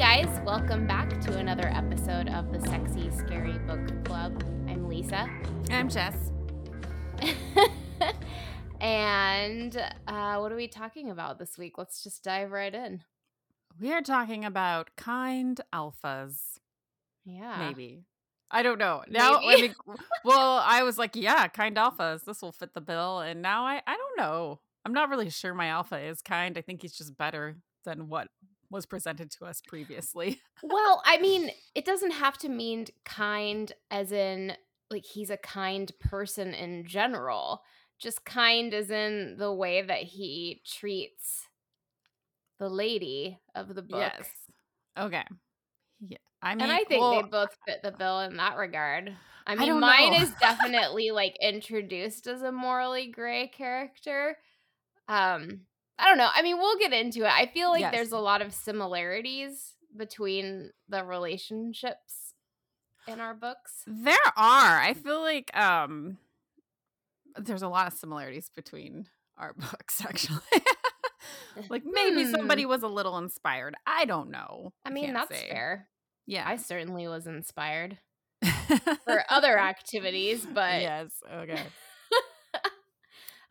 guys, welcome back to another episode of the Sexy Scary Book Club. I'm Lisa. I'm Jess. and uh, what are we talking about this week? Let's just dive right in. We are talking about kind alphas. Yeah. Maybe. I don't know. Now, I mean, well, I was like, yeah, kind alphas. This will fit the bill. And now I, I don't know. I'm not really sure my alpha is kind. I think he's just better than what was presented to us previously. well, I mean, it doesn't have to mean kind as in like he's a kind person in general. Just kind as in the way that he treats the lady of the book. Yes. Okay. Yeah. I mean, and I think well, they both fit the bill in that regard. I mean, don't mine is definitely like introduced as a morally gray character. Um, I don't know. I mean, we'll get into it. I feel like Yes. there's a lot of similarities between the relationships in our books. There are. I feel like um there's a lot of similarities between our books actually. like maybe Hmm. somebody was a little inspired. I don't know. I mean, can't that's say. fair. Yeah. I certainly was inspired for other activities, but Yes. Okay.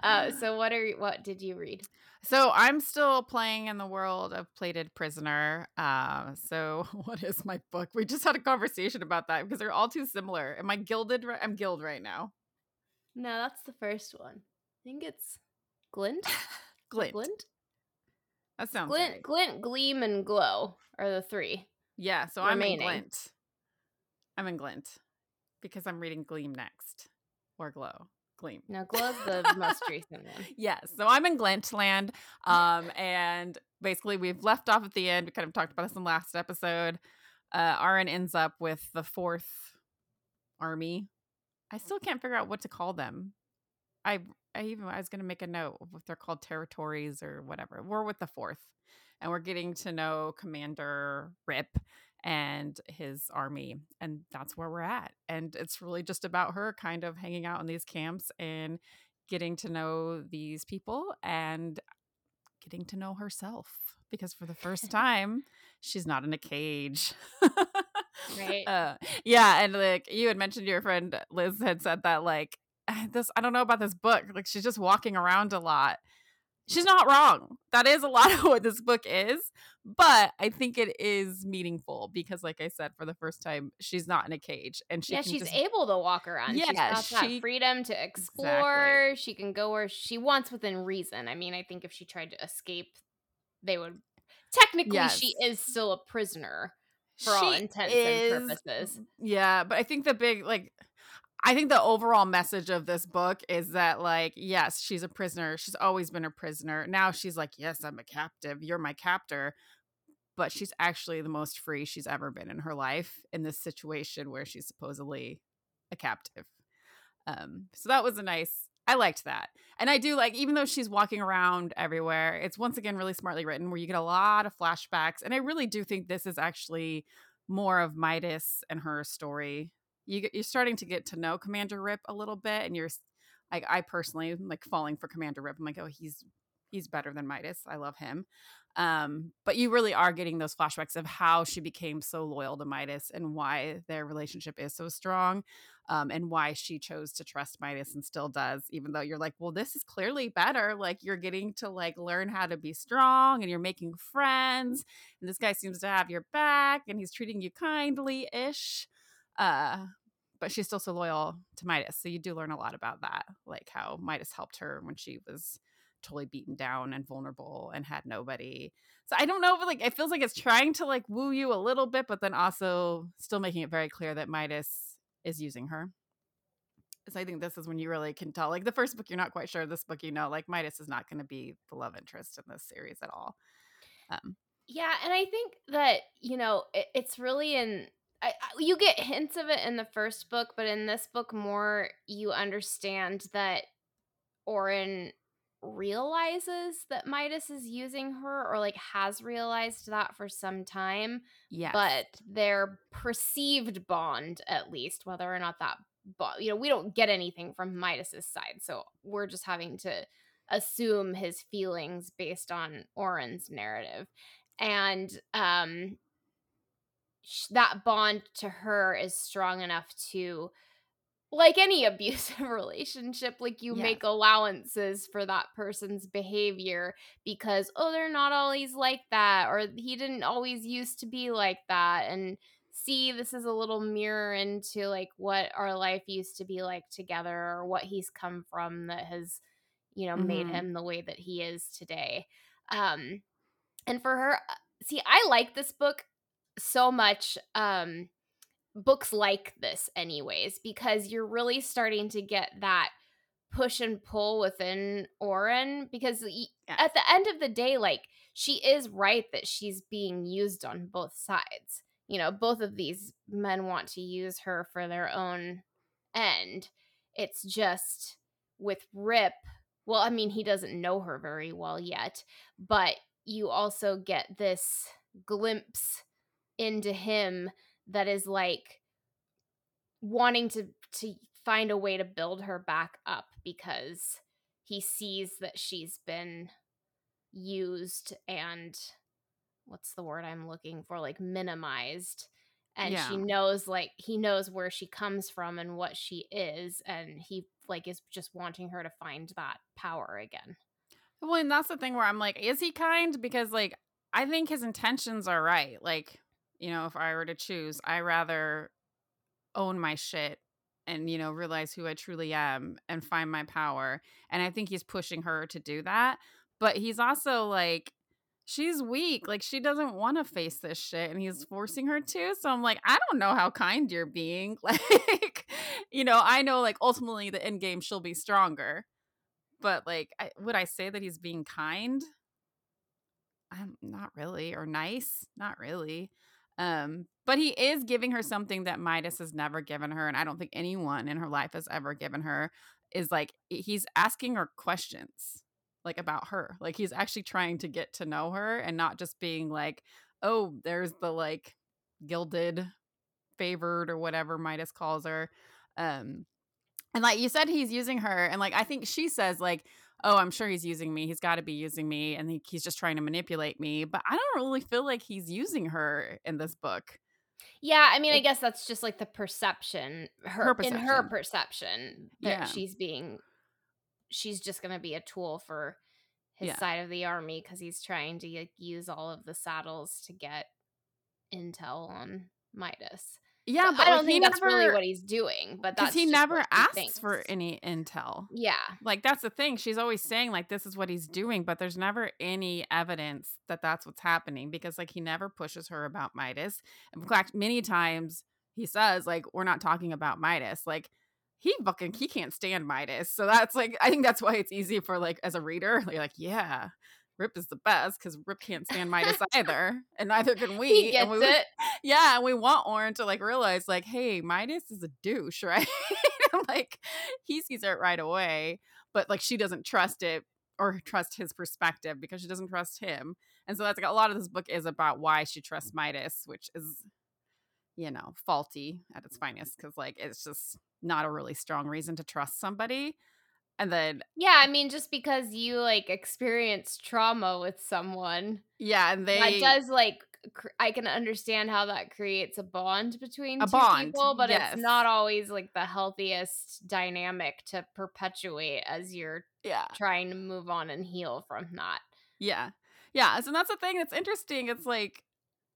uh so what are what did you read? So I'm still playing in the world of Plated Prisoner. Uh, so what is my book? We just had a conversation about that because they're all too similar. Am I gilded? Right? I'm Gild right now. No, that's the first one. I think it's Glint. Glint. Glint? That sounds Glint, right. Glint, Gleam, and Glow are the three. Yeah, so I'm in. Glint. I'm in Glint because I'm reading Gleam next or Glow. Gleam. Now, Glow's the most recent one. Yes, so I'm in Glint land. Um, and basically we've left off at the end. We kind of talked about this in the last episode. Uh, Auren ends up with the fourth army. I still can't figure out what to call them. I I even I was gonna make a note of if they're called territories or whatever. We're with the fourth, and we're getting to know Commander Rip and his army, and that's where we're at. And it's really just about her kind of hanging out in these camps and getting to know these people and getting to know herself because for the first time she's not in a cage Right. uh, yeah and like you had mentioned your friend liz had said that like this i don't know about this book like she's just walking around a lot she's not wrong that is a lot of what this book is but i think it is meaningful because like i said for the first time she's not in a cage and she yeah, she's just able to walk around. she's Yeah, got she- that freedom to explore. She can go where she wants within reason. I mean, I think if she tried to escape, they would. Technically, she is still a prisoner for all intents is- and purposes. Yeah, but I think the big like I think the overall message of this book is that like yes, she's a prisoner. She's always been a prisoner. Now she's like, "Yes, I'm a captive. You're my captor." But she's actually the most free she's ever been in her life in this situation where she's supposedly a captive. Um so that was a nice I liked that. And I do like even though she's walking around everywhere, it's once again really smartly written where you get a lot of flashbacks and I really do think this is actually more of Midas and her story. You you're starting to get to know Commander Rip a little bit, and you're like, I personally am like falling for Commander Rip. I'm like, oh, he's he's better than Midas. I love him. Um, but you really are getting those flashbacks of how she became so loyal to Midas and why their relationship is so strong, um, and why she chose to trust Midas and still does, even though you're like, well, this is clearly better. Like you're getting to like learn how to be strong, and you're making friends and this guy seems to have your back and he's treating you kindly ish uh but she's still so loyal to midas so you do learn a lot about that like how midas helped her when she was totally beaten down and vulnerable and had nobody so i don't know but like it feels like it's trying to like woo you a little bit but then also still making it very clear that midas is using her so i think this is when you really can tell like the first book you're not quite sure this book you know like midas is not going to be the love interest in this series at all um Yeah, and I think that you know it, it's really in. I, you get hints of it in the first book, but in this book, more you understand that Auren realizes that Midas is using her, or like has realized that for some time. yeah But their perceived bond, at least, whether or not that, bond, you know, we don't get anything from Midas's side, so we're just having to assume his feelings based on Auren's narrative. And um that bond to her is strong enough to like any abusive relationship like you make allowances for that person's behavior because oh they're not always like that or he didn't always used to be like that and see this is a little mirror into like what our life used to be like together or what he's come from that has you know made Mhm. him the way that he is today um and for her uh, see i like this book so much um books like this anyways because you're really starting to get that push and pull within Auren because Yes. at the end of the day like she is right that she's being used on both sides. You know, both of these men want to use her for their own end. It's just with Rip, well I mean he doesn't know her very well yet, but you also get this glimpse into him that is like wanting to to find a way to build her back up because he sees that she's been used and what's the word I'm looking for like minimized and she knows like he knows where she comes from and what she is and he like is just wanting her to find that power again. Well, and that's the thing where I'm like, is he kind? Because like I think his intentions are right. Like, you know, if I were to choose, I rather own my shit and, you know, realize who I truly am and find my power. And I think he's pushing her to do that. But he's also like, she's weak. Like, she doesn't want to face this shit. And he's forcing her to. So I'm like, I don't know how kind you're being. Like, you know, I know like ultimately the end game she'll be stronger. But like, I, would I say that he's being kind? I'm not really, or nice, not really. Um, but he is giving her something that Midas has never given her, and I don't think anyone in her life has ever given her. Is like he's asking her questions, like about her. Like he's actually trying to get to know her, and not just being like, "Oh, there's the like gilded, favored, or whatever Midas calls her." Um, and like you said, he's using her, and like I think she says like, "Oh, I'm sure he's using me. He's got to be using me, and he, he's just trying to manipulate me." But I don't really feel like he's using her in this book. Yeah, I mean I guess that's just like the perception her, Her in her perception. perception that Yeah. she's being she's just going to be a tool for his Yeah. side of the army cuz he's trying to like, use all of the saddles to get intel on Midas. Yeah, So but I don't he think that's really what he's doing, but because that's he never what he asks for any intel. Yeah. Like that's the thing. She's always saying like this is what he's doing, but there's never any evidence that that's what's happening because like he never pushes her about Midas. In fact, many times he says like we're not talking about Midas. Like he fucking he can't stand Midas. So that's like I think that's why it's easy for like as a reader, you're like, yeah, Rip is the best because Rip can't stand Midas either, and neither can we. he gets and we, it. yeah, and we want Auren to like realize, like, hey, Midas is a douche, right? like he sees it right away, but like she doesn't trust it or trust his perspective because she doesn't trust him. And so that's like a lot of this book is about why she trusts Midas, which is, you know, faulty at its finest because like it's just not a really strong reason to trust somebody. And then Yeah, I mean just because you like experience trauma with someone yeah, and they that does like cr- I can understand how that creates a bond between A two bond, people, but yes. it's not always like the healthiest dynamic to perpetuate as you're yeah. trying to move on and heal from that. Yeah. Yeah. So that's the thing that's interesting. It's like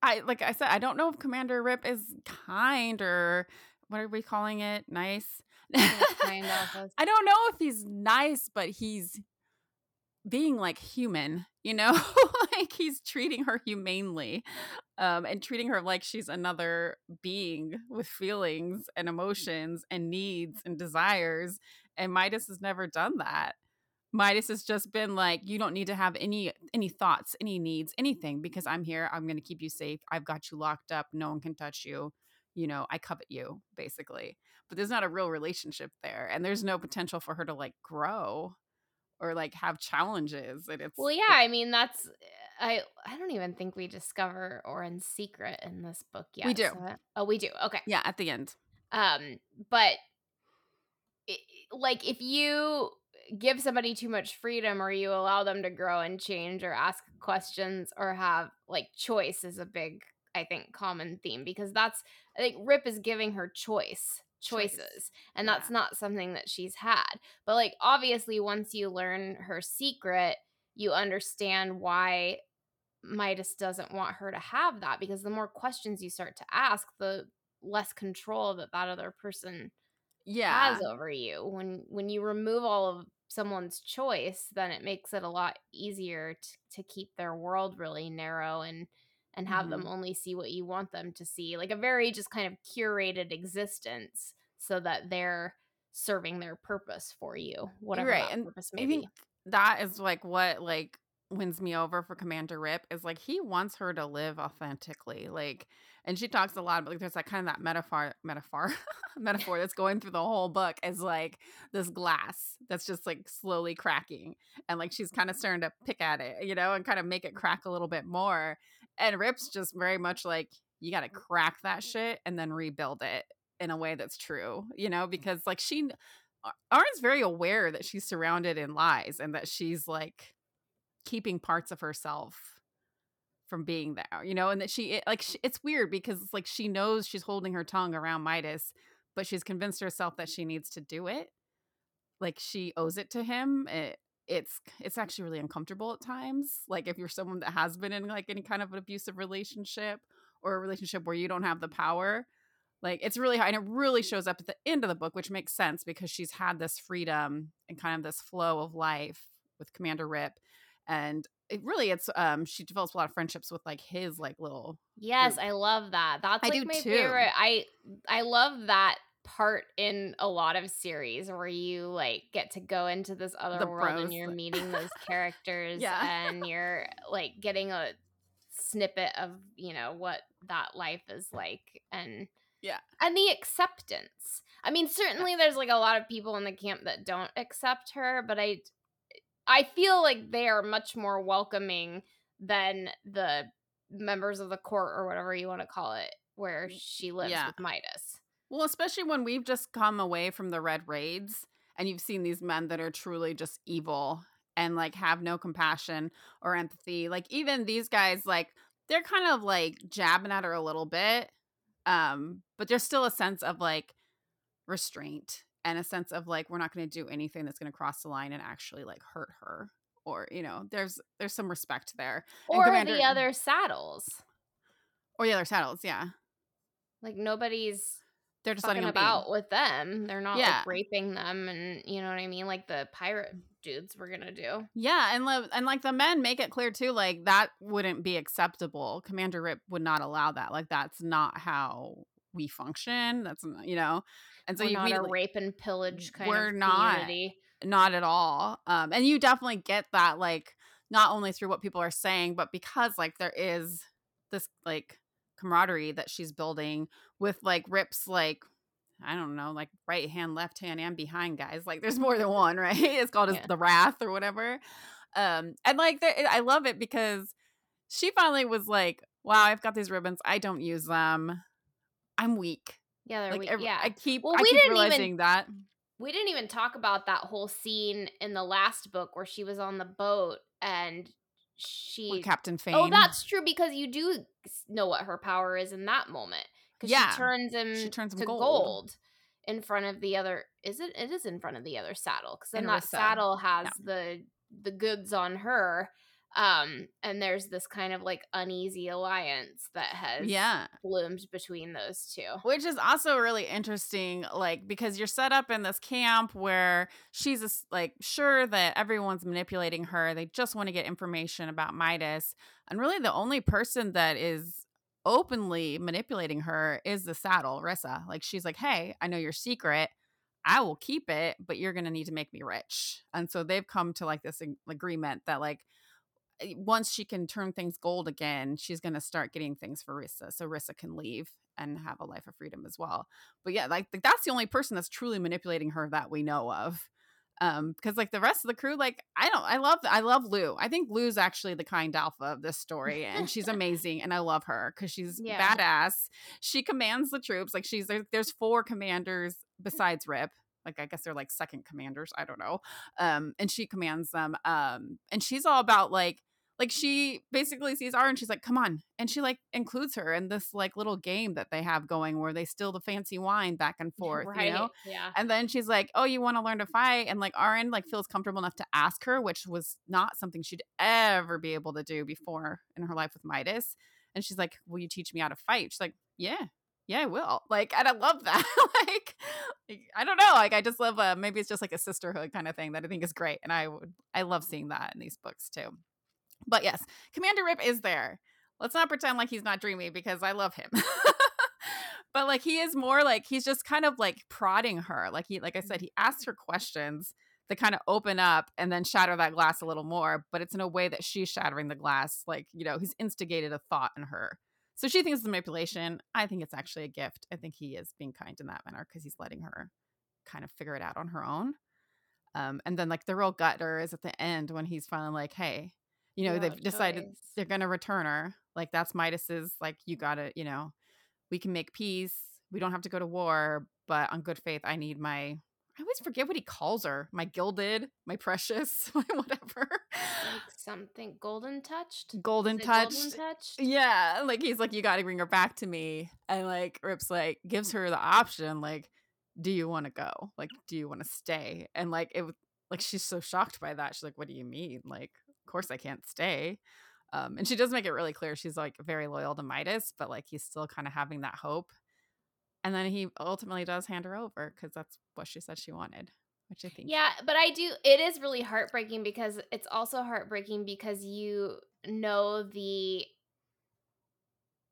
I like I said, I don't know if Commander Rip is kind or what are we calling it? Nice. Kind of a- I don't know if he's nice, but he's being like human, you know? like he's treating her humanely. Um, and treating her like she's another being with feelings and emotions and needs and desires. And Midas has never done that. Midas has just been like, you don't need to have any any thoughts, any needs, anything, because I'm here. I'm gonna keep you safe. I've got you locked up. No one can touch you. You know, I covet you, basically. But there's not a real relationship there. And there's no potential for her to like grow or like have challenges. And it's Well, yeah, I mean that's I I don't even think we discover Auren's secret in this book yet. We do. so- oh, we do. Okay. yeah, at the end. Um, but i like if you give somebody too much freedom or you allow them to grow and change or ask questions or have like choice is a big I think common theme because that's I think Rip is giving her choice choices Choice. and Yeah. that's not something that she's had. But like obviously once you learn her secret, you understand why Midas doesn't want her to have that because the more questions you start to ask, the less control that that other person Yeah. has over you. When when you remove all of someone's choice, then it makes it a lot easier to, to keep their world really narrow and and have them Mhm. only see what you want them to see. Like a very just kind of curated existence so that they're serving their purpose for you, whatever right. And purpose may I be. that is like what like wins me over for Commander Rip is like he wants her to live authentically. Like and she talks a lot about like there's like kind of that metaphor metaphor metaphor that's going through the whole book is like this glass that's just like slowly cracking and like she's kind of starting to pick at it, you know, and kind of make it crack a little bit more. And Rip's just very much like you got to mm. crack that mm. shit and then rebuild it in a way that's true, you know, mm. because like she Ar- Arn's very aware that she's surrounded in lies and that she's like keeping parts of herself from being there, you know, and that she it, like she, it's weird because it's like she knows she's holding her tongue around Midas, but she's convinced herself that she needs to do it. Like she owes it to him. It, it's it's actually really uncomfortable at times. Like if you're someone that has been in like any kind of an abusive relationship or a relationship where you don't have the power, like it's really hard, and it really shows up at the end of the book, which makes sense because she's had this freedom and kind of this flow of life with Commander Rip, and it really it's um she develops a lot of friendships with like his like little Yes, group. I love that. That's I like do my too. favorite. I I love that part in a lot of series where you like get to go into this other The world bros. and you're meeting those characters Yeah. and you're like getting a snippet of, you know, what that life is like and Yeah. and the acceptance. I mean, certainly there's like a lot of people in the camp that don't accept her, but I I feel like they are much more welcoming than the members of the court or whatever you want to call it, where mm, she lives Yeah. with Midas. Well, especially when we've just come away from the red raids and you've seen these men that are truly just evil and like have no compassion or empathy. Like even these guys like they're kind of like jabbing at her a little bit. Um but there's still a sense of like restraint and a sense of like we're not going to do anything that's going to cross the line and actually like hurt her or you know there's there's some respect there Or Commander- the other saddles. or the other saddles yeah Like nobody's they're just letting them about with them. They're not Yeah. like raping them and you know what I mean? Like the pirate dudes were gonna do. Yeah, and and like the men make it clear too, like that wouldn't be acceptable. Commander Rip would not allow that. Like that's not how we function. That's not, you know, and so We're you not a immediately rape and pillage kind We're of not. community. not at all. Um, and you definitely get that like not only through what people are saying, but because like there is this like camaraderie that she's building with like Rip's like. I don't know, like right hand, left hand, and behind guys. Like there's more than one, right? It's called Yeah. the Wrath or whatever. Um, and like the, I love it because she finally was like, "Wow, I've got these ribbons. I don't use them. I'm weak. Yeah, they're Like weak. every- yeah. I keep, Well, I we keep didn't even- that. we didn't even talk about that whole scene in the last book where she was on the boat and she With Captain oh, Fane. Oh, that's true because you do know what her power is in that moment. Because Yeah. she turns him She turns him to gold. gold. in front of the other. Is it? It is in front of the other saddle because then that Rissa. saddle has the the goods on her. Um, and there's this kind of like uneasy alliance that has yeah. bloomed between those two. Which is also really interesting, like because you're set up in this camp where she's just, like sure that everyone's manipulating her. They just want to get information about Midas, and really the only person that is openly manipulating her is the saddle, Rissa. Like she's like, "Hey, I know your secret. I will keep it, but you're gonna need to make me rich." And so they've come to like this ag- agreement that like once she can turn things gold again, she's going to start getting things for Rissa. So Rissa can leave and have a life of freedom as well. But yeah, like that's the only person that's truly manipulating her that we know of. Um, because like the rest of the crew, like I don't, I love, I love Lou. I think Lou's actually the kind alpha of this story, and she's amazing, and I love her because she's Yeah. badass. She commands the troops. Like she's there, there's four commanders besides Rip. Like I guess they're like second commanders. I don't know. Um, and she commands them. Um, and she's all about like like she basically sees R and she's like, "Come on," and she like includes her in this like little game that they have going where they steal the fancy wine back and forth, right. you know. Yeah. And then she's like, "Oh, you want to learn to fight?" And like Auren like feels comfortable enough to ask her, which was not something she'd ever be able to do before in her life with Midas. And she's like, "Will you teach me how to fight?" She's like, "Yeah." Yeah, I will. Like, and I love that. like, I don't know. Like, I just love. Uh, maybe it's just like a sisterhood kind of thing that I think is great, and I would. I love seeing that in these books too. But yes, Commander Rip is there. Let's not pretend like he's not dreamy because I love him. but like he is more like he's just kind of like prodding her. Like he like I said, he asks her questions that kind of open up and then shatter that glass a little more, but it's in a way that she's shattering the glass. Like, you know, he's instigated a thought in her. So she thinks it's manipulation. I think it's actually a gift. I think he is being kind in that manner because he's letting her kind of figure it out on her own. Um, and then like the real gutter is at the end when he's finally like, hey, you know, No they've decided choice. they're gonna return her. Like that's Midas's like you gotta, you know, we can make peace. We don't have to go to war, but on good faith, I need my I always forget what he calls her. My gilded, my precious, my whatever. Like something golden touched. Golden Is touch. Golden touched. Yeah, like he's like, you got to bring her back to me, and like Rip's like gives her the option, like, do you want to go? Like, do you want to stay? And like it, like she's so shocked by that. She's like, what do you mean? Like, of course I can't stay. Um, and she does make it really clear she's like very loyal to Midas, but like he's still kind of having that hope. And then he ultimately does hand her over because that's what she said she wanted, which I think. Yeah, but I do. It is really heartbreaking because it's also heartbreaking because you know the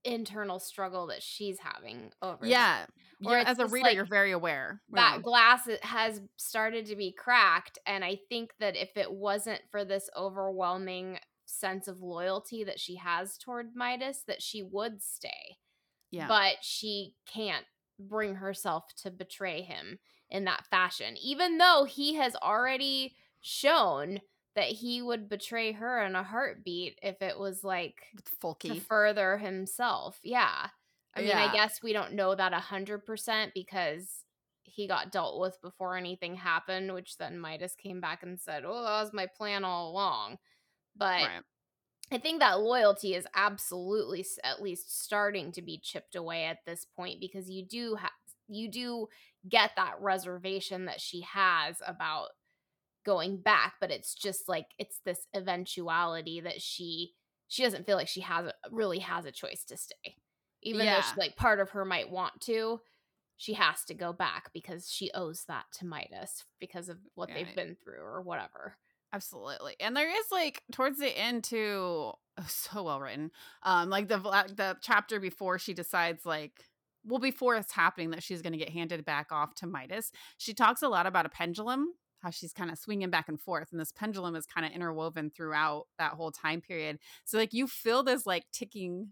internal struggle that she's having over. that. Yeah. Or yeah as a reader, like you're very aware. that glass has started to be cracked, and I think that if it wasn't for this overwhelming sense of loyalty that she has toward Midas, that she would stay. yeah. but she can't bring herself to betray him in that fashion even though he has already shown that he would betray her in a heartbeat if it was like to further himself yeah. I mean i guess we don't know that 100% because he got dealt with before anything happened which then midas came back and said oh that was my plan all along. But Right. I think that loyalty is absolutely at least starting to be chipped away at this point because you do have you do get that reservation that she has about going back but it's just like it's this eventuality that she she doesn't feel like she has a, really has a choice to stay even though she, like part of her might want to she has to go back because she owes that to Midas because of what they've Right. been through or whatever Absolutely. And there is like towards the end too oh, so well written. Um like the vla- the chapter before she decides like well before it's happening that she's going to get handed back off to Midas. She talks a lot about a pendulum, how she's kind of swinging back and forth and this pendulum is kind of interwoven throughout that whole time period. So like you feel this like ticking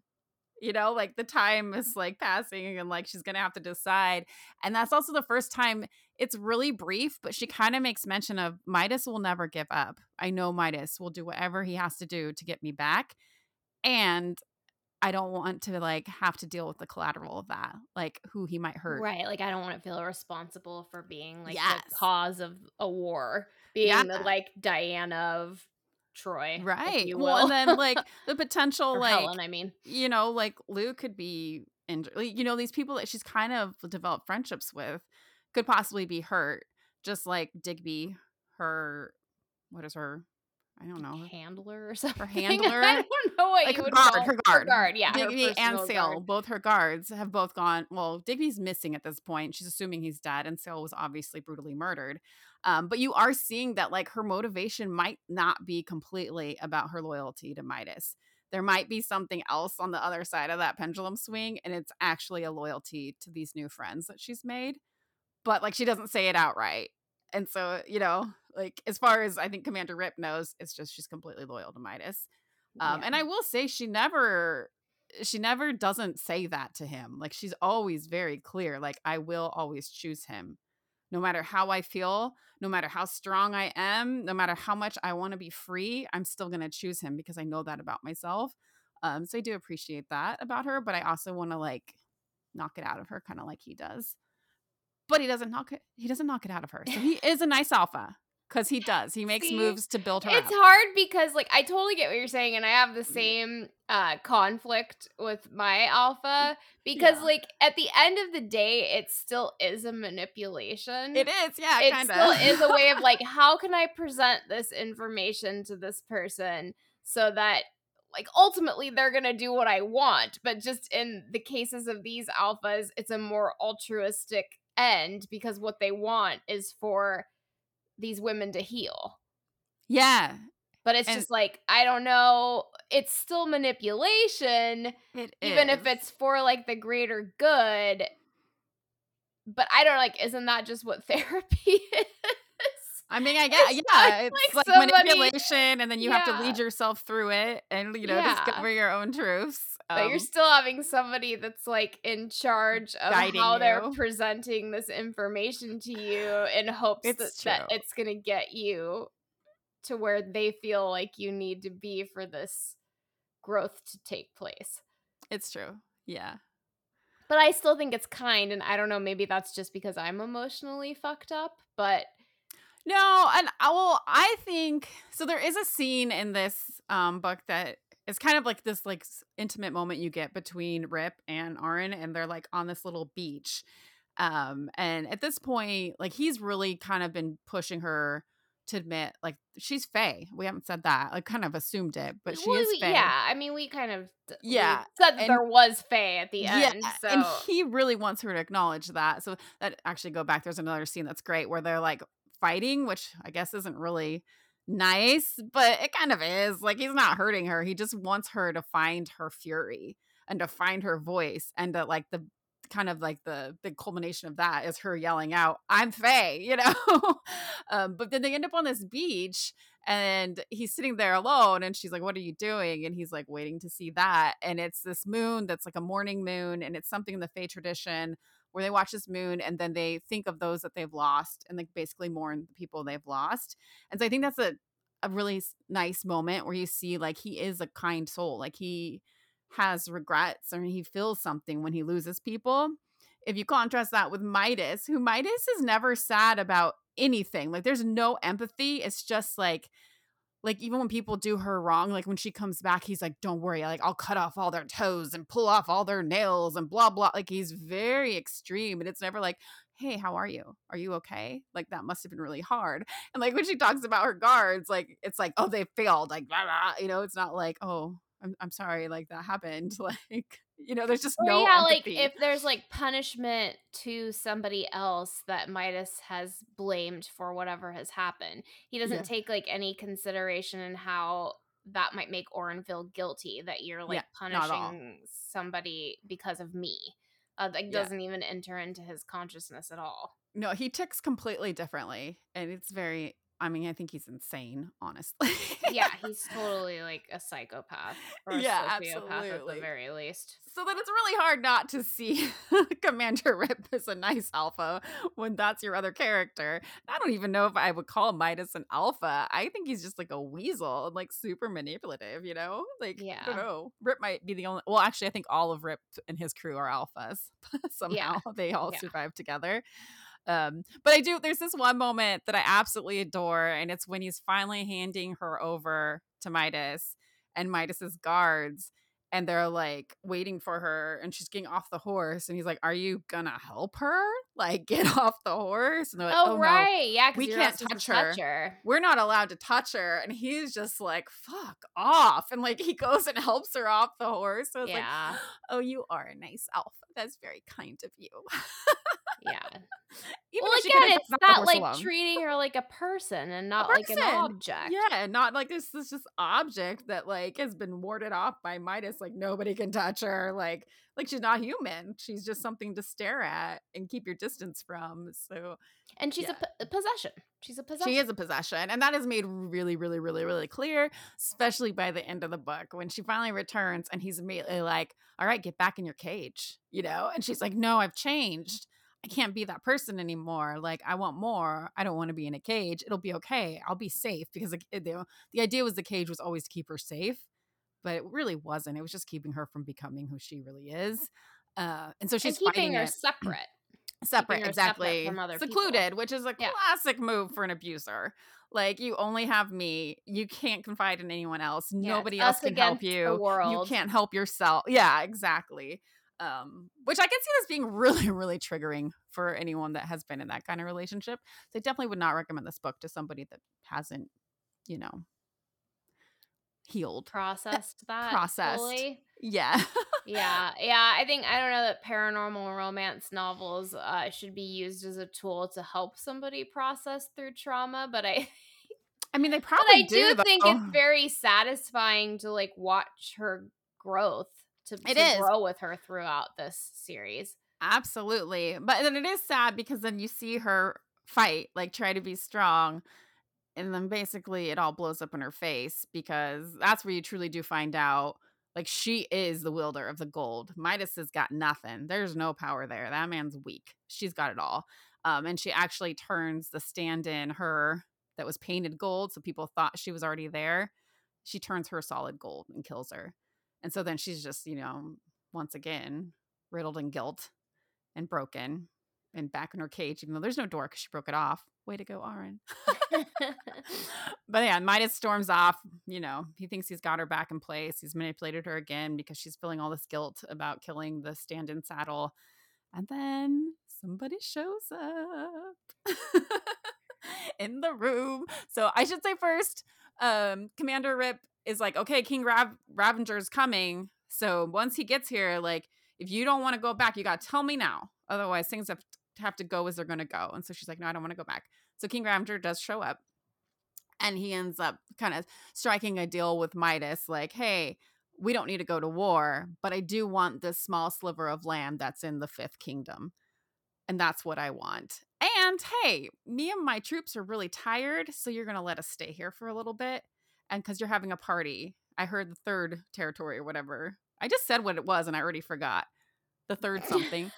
you know like the time is like passing and like she's gonna have to decide and that's also the first time it's really brief but she kind of makes mention of midas will never give up i know midas will do whatever he has to do to get me back and i don't want to like have to deal with the collateral of that like who he might hurt Right. Like I don't want to feel responsible for being like Yes. the cause of a war, being Yeah. the like Diana of Troy. right well and then like the potential like Helen, I mean. you know, like Lou could be injured. Like, you know, these people that she's kind of developed friendships with could possibly be hurt. Just like Digby, her, what is her? I don't know. Handler or something. Her handler? I don't know what Like you her would guard, call- her guard, guard, yeah. Digby and Sail, guard. both her guards have both gone. Well, Digby's missing at this point. She's assuming he's dead, and Sail was obviously brutally murdered. Um, but you are seeing that like her motivation might not be completely about her loyalty to Midas. There might be something else on the other side of that pendulum swing, and it's actually a loyalty to these new friends that she's made. But like she doesn't say it outright. And so, you know, like as far as I think Commander Rip knows, it's just she's completely loyal to Midas. Um, Yeah. and I will say she never she never doesn't say that to him. Like she's always very clear, like, I will always choose him. No matter how I feel, no matter how strong I am, no matter how much I want to be free, I'm still gonna choose him because I know that about myself. Um, so I do appreciate that about her, but I also want to like knock it out of her, kind of like he does. But he doesn't knock it. He doesn't knock it out of her. So he is a nice alpha. because he does. He makes See, moves to build her It's up. hard because like I totally get what you're saying and I have the same uh conflict with my alpha because Yeah. like at the end of the day it still is a manipulation. It is, yeah, it kind still is a way of like how can I present this information to this person so that like ultimately they're going to do what I want, but just in the cases of these alphas it's a more altruistic end because what they want is for these women to heal. yeah, But it's And- just like, I don't know, it's still manipulation, it even if it's for like the greater good. But I don't like, isn't that just what therapy is? I mean, I guess, It's yeah, like- it's like somebody- manipulation, and then you have to lead yourself through it, and you know, Yeah. discover your own truths. but you're Um, still having somebody that's like in charge of how they're presenting this information to you in hopes that, It's that true. it's going to get you to where they feel like you need to be for this growth to take place. it's true. Yeah. But I still think it's kind, and I don't know, maybe that's just because I'm emotionally fucked up, but No, and I well, I think so. There is a scene in this um book that is kind of like this like intimate moment you get between Rip and Auren, and they're like on this little beach. Um, and at this point, like he's really kind of been pushing her to admit like she's Fae. We haven't said that. I kind of assumed it, but she Well, is Fae. yeah, I mean, we kind of Yeah, said that and- there was Fae at the end, so and he really wants her to acknowledge that. So that actually go back. There's another scene that's great where they're like fighting, which I guess isn't really nice, but it kind of is. Like he's not hurting her. He just wants her to find her fury and to find her voice and to like the kind of like the big culmination of that is her yelling out, "I'm Fae," you know. um, but then they end up on this beach and he's sitting there alone and she's like what are you doing and he's like waiting to see that and it's this moon that's like a morning moon and it's something in the Fae tradition where they watch this moon and then they think of those that they've lost and like basically mourn the people they've lost and so i think that's a, a really nice moment where you see like he is a kind soul like he has regrets or he feels something when he loses people. If you contrast that with midas who midas is never sad about anything like there's no empathy it's just like like even when people do her wrong like when she comes back he's like don't worry like i'll cut off all their toes and pull off all their nails and blah blah. Like he's very extreme and it's never like hey how are you? Are you okay? Like that must have been really hard. And like when she talks about her guards like it's like oh they failed like blah, blah, you know it's not like oh I'm, I'm sorry like that happened like you know there's just Or no yeah, like if there's like punishment to somebody else that Midas has blamed for whatever has happened, he doesn't Yeah. take like any consideration in how that might make Auren feel guilty that you're like Yeah, not at all. punishing somebody because of me. Uh, like Yeah. doesn't even enter into his consciousness at all. no he ticks completely differently and it's very i mean i think he's insane honestly Yeah, he's totally like a psychopath or a Yeah, sociopath at the very least. so then it's really hard not to see Commander Rip as a nice alpha when that's your other character. I don't even know if I would call Midas an alpha. I think he's just like a weasel and like super manipulative, you know? Like, I Yeah. don't know. Rip might be the only, well, actually, I think all of Rip and his crew are alphas. Somehow they all Yeah. survive together. Um, but I do, there's this one moment that I absolutely adore, and it's when he's finally handing her over to Midas and Midas's guards and they're like waiting for her and she's getting off the horse and he's like are you gonna help her like get off the horse and they're like oh, oh, no right, yeah, 'cause we can't touch her. touch her. we're not allowed to touch her and he's just like fuck off and like he goes and helps her off the horse so it's like Yeah. oh you are a nice elf. that's very kind of you Yeah. Even well, again, it's not that like alone. treating her like a person and not like an object. Yeah, not like this this just object that like has been warded off by Midas. Like nobody can touch her. Like like she's not human. She's just something to stare at and keep your distance from. So And she's Yeah. a, p- a possession. She's a possession. she is a possession, and that is made really, really, really, really clear, especially by the end of the book when she finally returns and he's immediately like, "All right, get back in your cage," you know, and she's like, "No, I've changed." I can't be that person anymore. Like, I want more. I don't want to be in a cage. It'll be okay. I'll be safe because the, the idea was the cage was always to keep her safe, but it really wasn't. It was just keeping her from becoming who she really is. Uh, and so she's and keeping her it. separate. separate her exactly separate from people. secluded which is a Yeah. classic move for an abuser like you only have me you can't confide in anyone else Yeah, nobody else can help you you can't help yourself yeah exactly um which i can see this being really really triggering for anyone that has been in that kind of relationship so i definitely would not recommend this book to somebody that hasn't you know healed processed that processed. fully. yeah Yeah, yeah. I think I don't know that paranormal romance novels uh, should be used as a tool to help somebody process through trauma, but I i mean they but probably I do do, think it's very satisfying to like watch her growth to, It to is. grow with her throughout this series. Absolutely. But then it is sad because then you see her fight, like try to be strong, and then basically it all blows up in her face because that's where you truly do find out like she is the wielder of the gold. Midas has got nothing. There's no power there. That man's weak. She's got it all. Um, and she actually turns the stand in her that was painted gold, so people thought she was already there. She turns her solid gold and kills her. And so then she's just, you know, once again riddled in guilt and broken and back in her cage, even though there's no door because she broke it off. Way to go, Auren. but yeah, Midas storms off. You know, he thinks he's got her back in place. He's manipulated her again because she's feeling all this guilt about killing the stand in saddle. And then somebody shows up in the room. So I should say first, um, Commander Rip is like, okay, King Rav- Ravinger's coming. So once he gets here, like, if you don't want to go back, you got to tell me now. Otherwise, things have, have to go as they're going to go. And so she's like, no, I don't want to go back. So King Ravinger does show up and he ends up kind of striking a deal with Midas like, hey, we don't need to go to war, but I do want this small sliver of land that's in the fifth kingdom. And that's what I want. And hey, me and my troops are really tired, so you're going to let us stay here for a little bit. And because you're having a party, I heard the third territory or whatever. I just said what it was and I already forgot. The third something.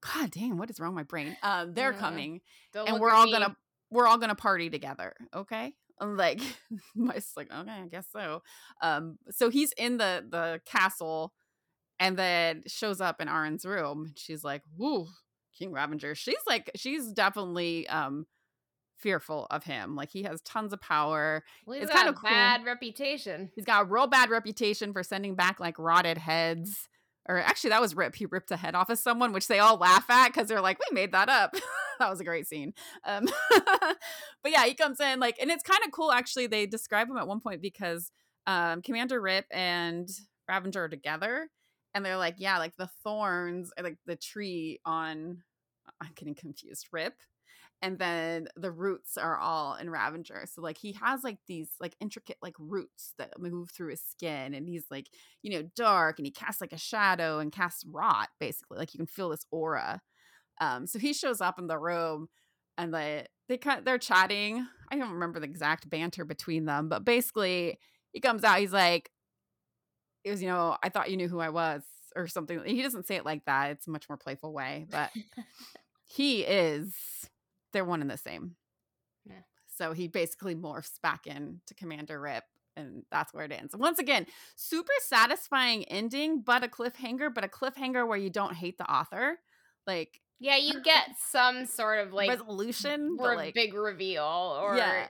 God dang, what is wrong with my brain? Um, they're Yeah. coming Don't and we're all me. gonna we're all gonna party together okay I'm like my like okay i guess so um so he's in the the castle and then shows up in Auren's room she's like whoo king Ravager she's like she's definitely um fearful of him like he has tons of power Well, he's it's got kinda a cool. bad reputation. he's got a real bad reputation for sending back like rotted heads or actually that was rip he ripped a head off of someone which they all laugh at because they're like we made that up that was a great scene um but yeah he comes in like and it's kind of cool actually they describe him at one point because um commander rip and Ravinger are together and they're like yeah like the thorns or like the tree on i'm getting confused rip and then the roots are all in Ravinger. So like he has like these like intricate like roots that move through his skin and he's like, you know, dark and he casts like a shadow and casts rot basically. Like you can feel this aura. Um so he shows up in the room and they they kind they're chatting. I don't remember the exact banter between them, but basically he comes out he's like it was, you know, I thought you knew who I was or something. He doesn't say it like that. It's a much more playful way, but he is they're one and the same. Yeah. So he basically morphs back into Commander Rip, and that's where it ends. Once again, super satisfying ending, but a cliffhanger, but a cliffhanger where you don't hate the author. Like Yeah, you get some sort of like resolution, or like big reveal, or Yeah.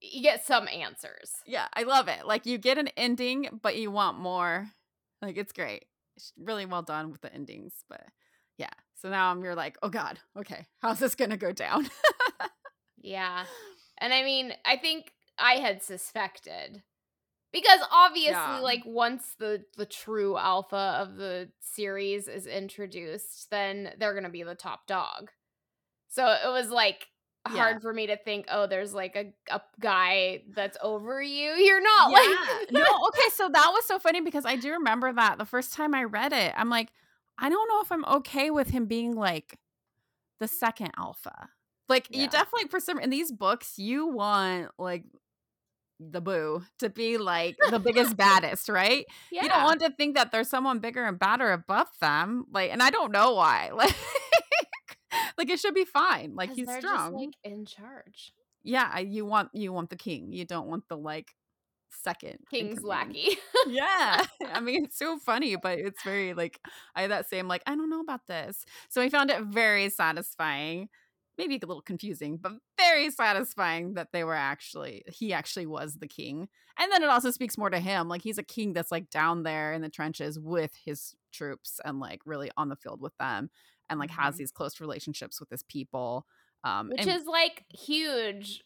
you get some answers. yeah, I love it. Like you get an ending, but you want more. Like it's great. It's really well done with the endings, but yeah. So now I'm you're like, oh god, okay, how's this gonna go down? Yeah. And I mean, I think I had suspected because obviously Yeah. like once the the true alpha of the series is introduced, then they're to be the top dog. So it was like Yeah. hard for me to think, oh, there's like a, a guy that's over you. You're not like no, okay, so that was so funny because I do remember that the first time I read it, I'm like, I don't know if I'm okay with him being like the second alpha. Like Yeah. you definitely for some in these books, you want like the boo to be like the biggest baddest, right? yeah. You don't want to think that there's someone bigger and badder above them. Like, and I don't know why. Like, like it should be fine. Like he's strong. just like in charge. yeah, you want you want the king. You don't want the like second. King's lackey. yeah. I mean, it's so funny, but it's very like I had that same like, I don't know about this. So I found it very satisfying. Maybe a little confusing, but very satisfying that they were actually he actually was the king. And then it also speaks more to him. Like he's a king that's like down there in the trenches with his troops and like really on the field with them and like mm-hmm. has these close relationships with his people. Um, Which and- is like huge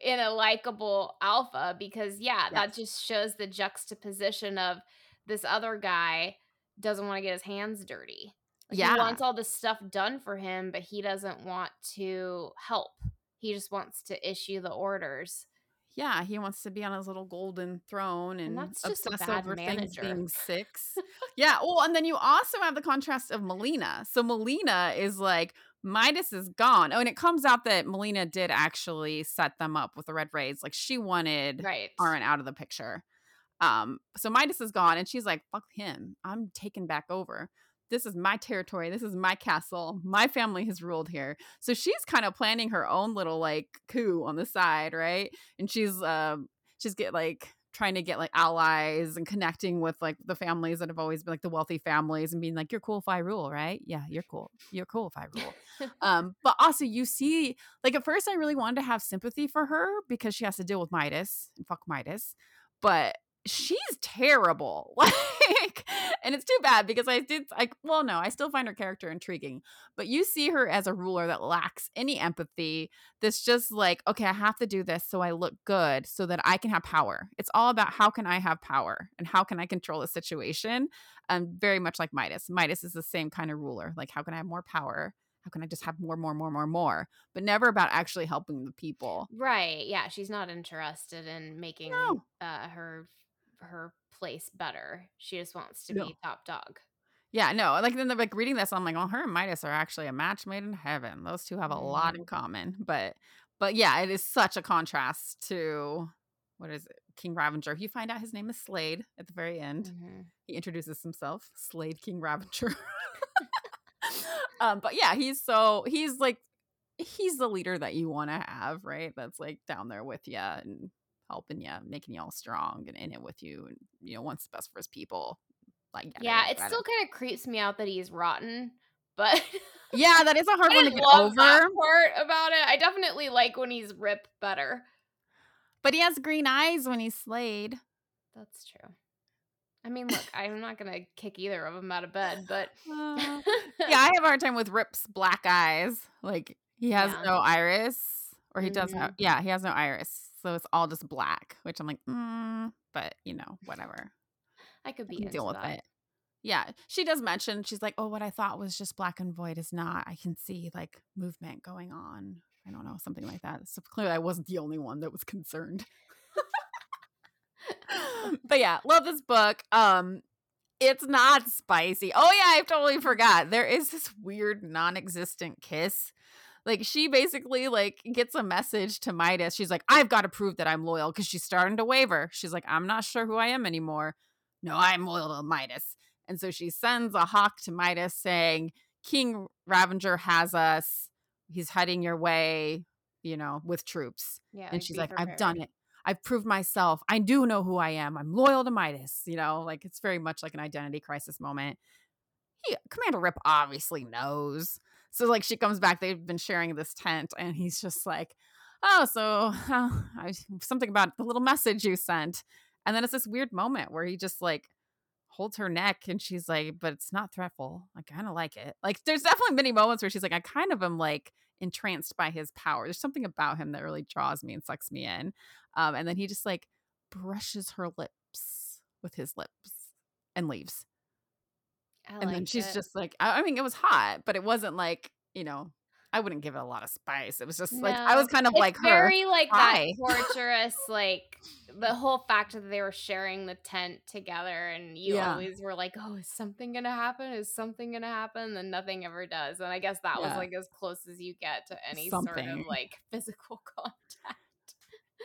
in a likable alpha because yeah, yes. that just shows the juxtaposition of this other guy doesn't want to get his hands dirty. Yeah. He wants all this stuff done for him, but he doesn't want to help. He just wants to issue the orders. Yeah, he wants to be on his little golden throne and, and that's just obsess over manager. things being six. yeah, well, and then you also have the contrast of Malina. So Malina is like, Midas is gone. Oh, and it comes out that Malina did actually set them up with the red raids. Like she wanted right. Auren out of the picture. Um, so Midas is gone, and she's like, "Fuck him! I'm taking back over. This is my territory. This is my castle. My family has ruled here." So she's kind of planning her own little like coup on the side, right? And she's um, she's get like trying to get like allies and connecting with like the families that have always been like the wealthy families and being like you're cool if i rule right? Yeah you're cool. You're cool if i rule. Um but also you see like at first i really wanted to have sympathy for her because she has to deal with midas and fuck midas but she's terrible. Like, and it's too bad because I did like, well, no, I still find her character intriguing, but you see her as a ruler that lacks any empathy. That's just like, okay, I have to do this so I look good so that I can have power. It's all about how can I have power and how can I control a situation. Um, very much like Midas. Midas is the same kind of ruler. Like, how can I have more power? how can I just have more, more, more, more, more? But never about actually helping the people. Right. Yeah. She's not interested in making no. uh, her her place better. She just wants to no. be top dog. Yeah, no, like then the like reading this, I'm like, well, her and Midas are actually a match made in heaven. Those two have a lot in mm-hmm. common. But but yeah, it is such a contrast to what is it? King Ravinger. You find out his name is Slade at the very end. Mm-hmm. He introduces himself, Slade King Ravinger. um, but yeah, he's so he's like he's the leader that you want to have, right? That's like down there with you and helping you, making you all strong and in it with you, and you know wants the best for his people. Like yeah, it still kind of creeps me out that he's rotten, but yeah, that is a hard one to get over. part about it, I definitely like when he's Rip better. But he has green eyes when he's Slade. That's true. I mean, look, I'm not gonna kick either of them out of bed, but uh, yeah, I have a hard time with Rip's black eyes. Like he has yeah. no iris, or he mm-hmm. does have. Mm-hmm. Yeah, he has no iris so it's all just black, which I'm like, mm, but you know, whatever. I could be I deal with that. it. Yeah, she does mention she's like, oh, what I thought was just black and void is not. I can see like movement going on. I don't know, something like that. So clearly, I wasn't the only one that was concerned. but yeah, love this book. Um, it's not spicy. Oh yeah, I totally forgot. There is this weird non-existent kiss like she basically like gets a message to Midas. She's like, I've got to prove that I'm loyal because she's starting to waver. She's like, I'm not sure who I am anymore. No, I'm loyal to Midas. And so she sends a hawk to Midas saying, King Ravinger has us. He's heading your way, you know, with troops. Yeah. And she's like, prepared. I've done it. I've proved myself. I do know who I am. I'm loyal to Midas. You know, like it's very much like an identity crisis moment. He, Commander Rip obviously knows. So like she comes back, they've been sharing this tent, and he's just like, "Oh, so uh, I, something about the little message you sent." And then it's this weird moment where he just like holds her neck, and she's like, "But it's not threatful. I kind of like it." Like there's definitely many moments where she's like, "I kind of am like entranced by his power. There's something about him that really draws me and sucks me in." Um, and then he just like brushes her lips with his lips and leaves and then she's it. just like, I, I, mean, it was hot, but it wasn't like, you know, I wouldn't give it a lot of spice. It was just no. like I was kind of like very like Hi. that torturous, like the whole fact that they were sharing the tent together, and you yeah. always were like, "Oh, is something gonna happen? Is something gonna happen?" And then nothing ever does. And I guess that yeah. was like as close as you get to any something. sort of like physical contact.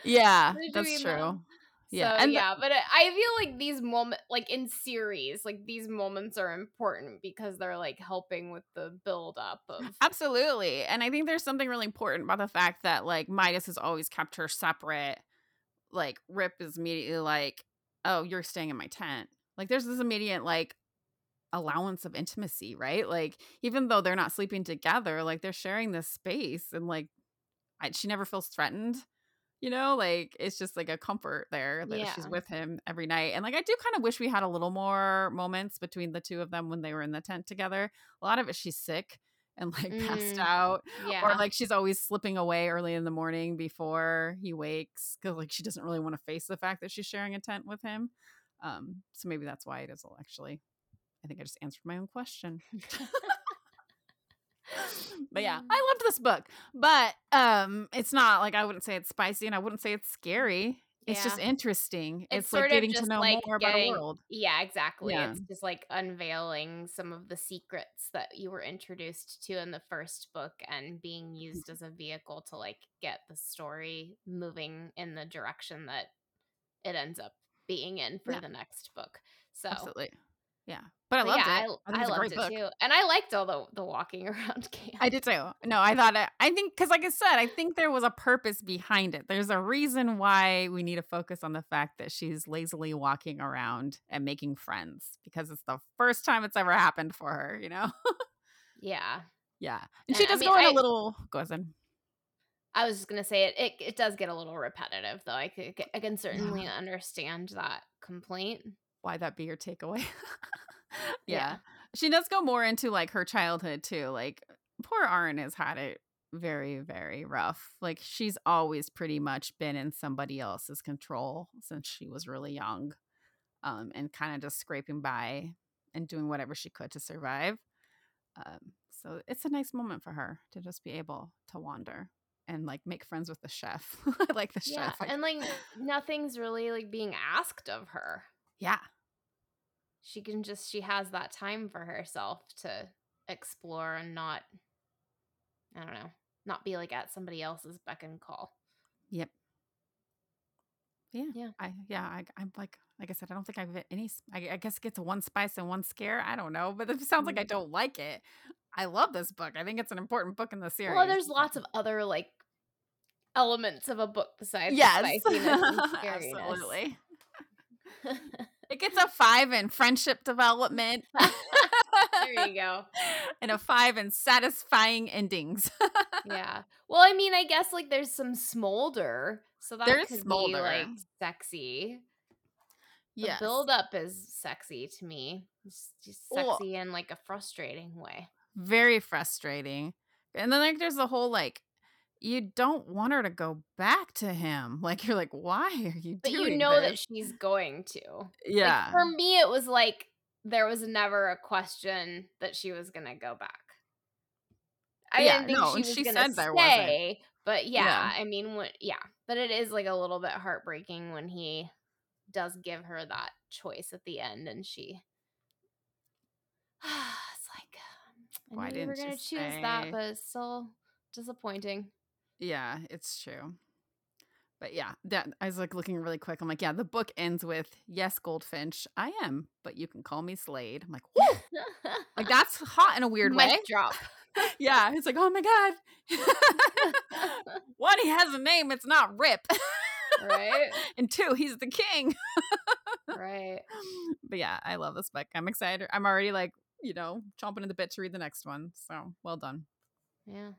Yeah, that's true. Them. Yeah, so, and yeah, but uh, I feel like these moments, like in series, like these moments are important because they're like helping with the build up of absolutely. And I think there's something really important about the fact that like Midas has always kept her separate, like Rip is immediately like, "Oh, you're staying in my tent." Like there's this immediate like allowance of intimacy, right? Like even though they're not sleeping together, like they're sharing this space and like I, she never feels threatened. You know, like it's just like a comfort there that she's with him every night. And like I do kind of wish we had a little more moments between the two of them when they were in the tent together. A lot of it she's sick and like passed Mm, out or like she's always slipping away early in the morning before he wakes because like she doesn't really want to face the fact that she's sharing a tent with him. Um, so maybe that's why it is actually. I think I just answered my own question. but yeah, I loved this book. But um it's not like I wouldn't say it's spicy and I wouldn't say it's scary. It's just interesting. It's It's, like getting to know like more about a getting world. yeah, exactly. Yeah. It's just like unveiling some of the secrets that you were introduced to in the first book and being used as a vehicle to like get the story moving in the direction that it ends up being in for Yeah. the next book. So Absolutely. Yeah. But I but loved yeah, it. I, I I loved it book. too. And I liked all the the walking around camp. I did too. No, I thought it, I think because, like I said, I think there was a purpose behind it. There's a reason why we need to focus on the fact that she's lazily walking around and making friends because it's the first time it's ever happened for her. You know? yeah. yeah, and And she I does mean, go in a I- little. Go ahead. I was just gonna say it, it. It does get a little repetitive, though. I could, I can certainly understand that complaint. Why that be your takeaway? yeah. Yeah. she does go more into like her childhood too. Like poor Auren has had it very, very rough. Like she's always pretty much been in somebody else's control since she was really young. Um, and kind of just scraping by and doing whatever she could to survive. Um, so it's a nice moment for her to just be able to wander and like make friends with the chef. I like the Yeah, chef. And like nothing's really like being asked of her. yeah. She can just she has that time for herself to explore and not I don't know, not be like at somebody else's beck and call. Yep. Yeah. Yeah. I yeah. I, I'm like like I said. I don't think I've hit any. I guess it gets one spice and one scare. I don't know, but it sounds like I Mm. don't like it. I love this book. I think it's an important book in the series. Well, there's lots of other like elements of a book besides yes, spiciness and scariness. absolutely. It gets a five in friendship development. there you go. and a five in satisfying endings. Yeah. Well, I mean, I guess like there's some smolder, so that There's could smolder. be like sexy. The yes. build up is sexy to me. It's just sexy in like a frustrating way. very frustrating. And then like there's the whole like you don't want her to go back to him. Like you're like, why are you But you know that she's going to. yeah. Like, for me, it was like there was never a question that she was gonna go back. I Yeah, didn't think no, she was she gonna said there wasn't. stay, but yeah, Yeah. I mean, when, yeah, but it is like a little bit heartbreaking when he does give her that choice at the end, and she. it's like I Why knew were didn't you gonna choose that, but it's still disappointing. Yeah, it's true. But yeah, that I was like looking really quick. I'm like, yeah, the book ends with yes, Goldfinch, I am, but you can call me Slade. I'm like, whoo, like that's hot in a weird Mic way. drop. Yeah, it's like, oh my god. One, he has a name. It's not Rip. right, and two, he's the king. right. but yeah, I love this book. I'm excited. I'm already like, you know, chomping at the bit to read the next one. So well done. Yeah.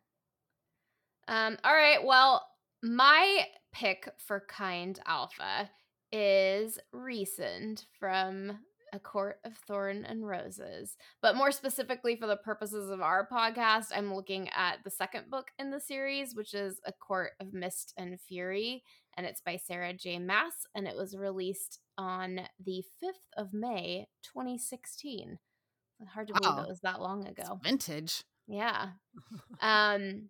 Um, all right. Well, my pick for Kind Alpha is Rhysand from A Court of Thorn and Roses. But more specifically, for the purposes of our podcast, I'm looking at the second book in the series, which is A Court of Mist and Fury. And it's by Sarah J. Maas. And it was released on the 5th of May, 2016. Hard to believe Wow. it was that long It's ago. vintage. Yeah. Um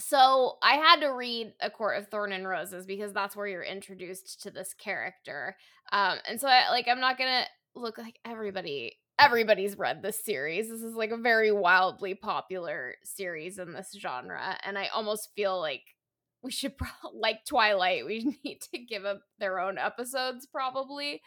so I had to read A Court of Thorn and Roses because that's where you're introduced to this character. Um and so I like I'm not to look like everybody everybody's read this series. This is like a very wildly popular series in this genre and I almost feel like we should pro- like Twilight. We need to give up their own episodes probably.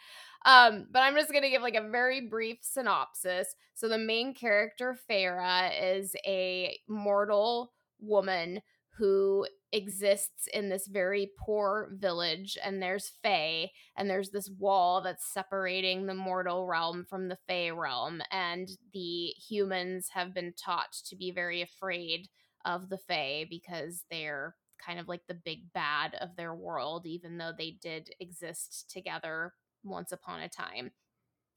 Um, but I'm just gonna give like a very brief synopsis. So the main character, Feyre, is a mortal woman who exists in this very poor village and there's Fae and there's this wall that's separating the mortal realm from the Fae realm and the humans have been taught to be very afraid of the Fae because they're kind of like the big bad of their world even though they did exist together once upon a time.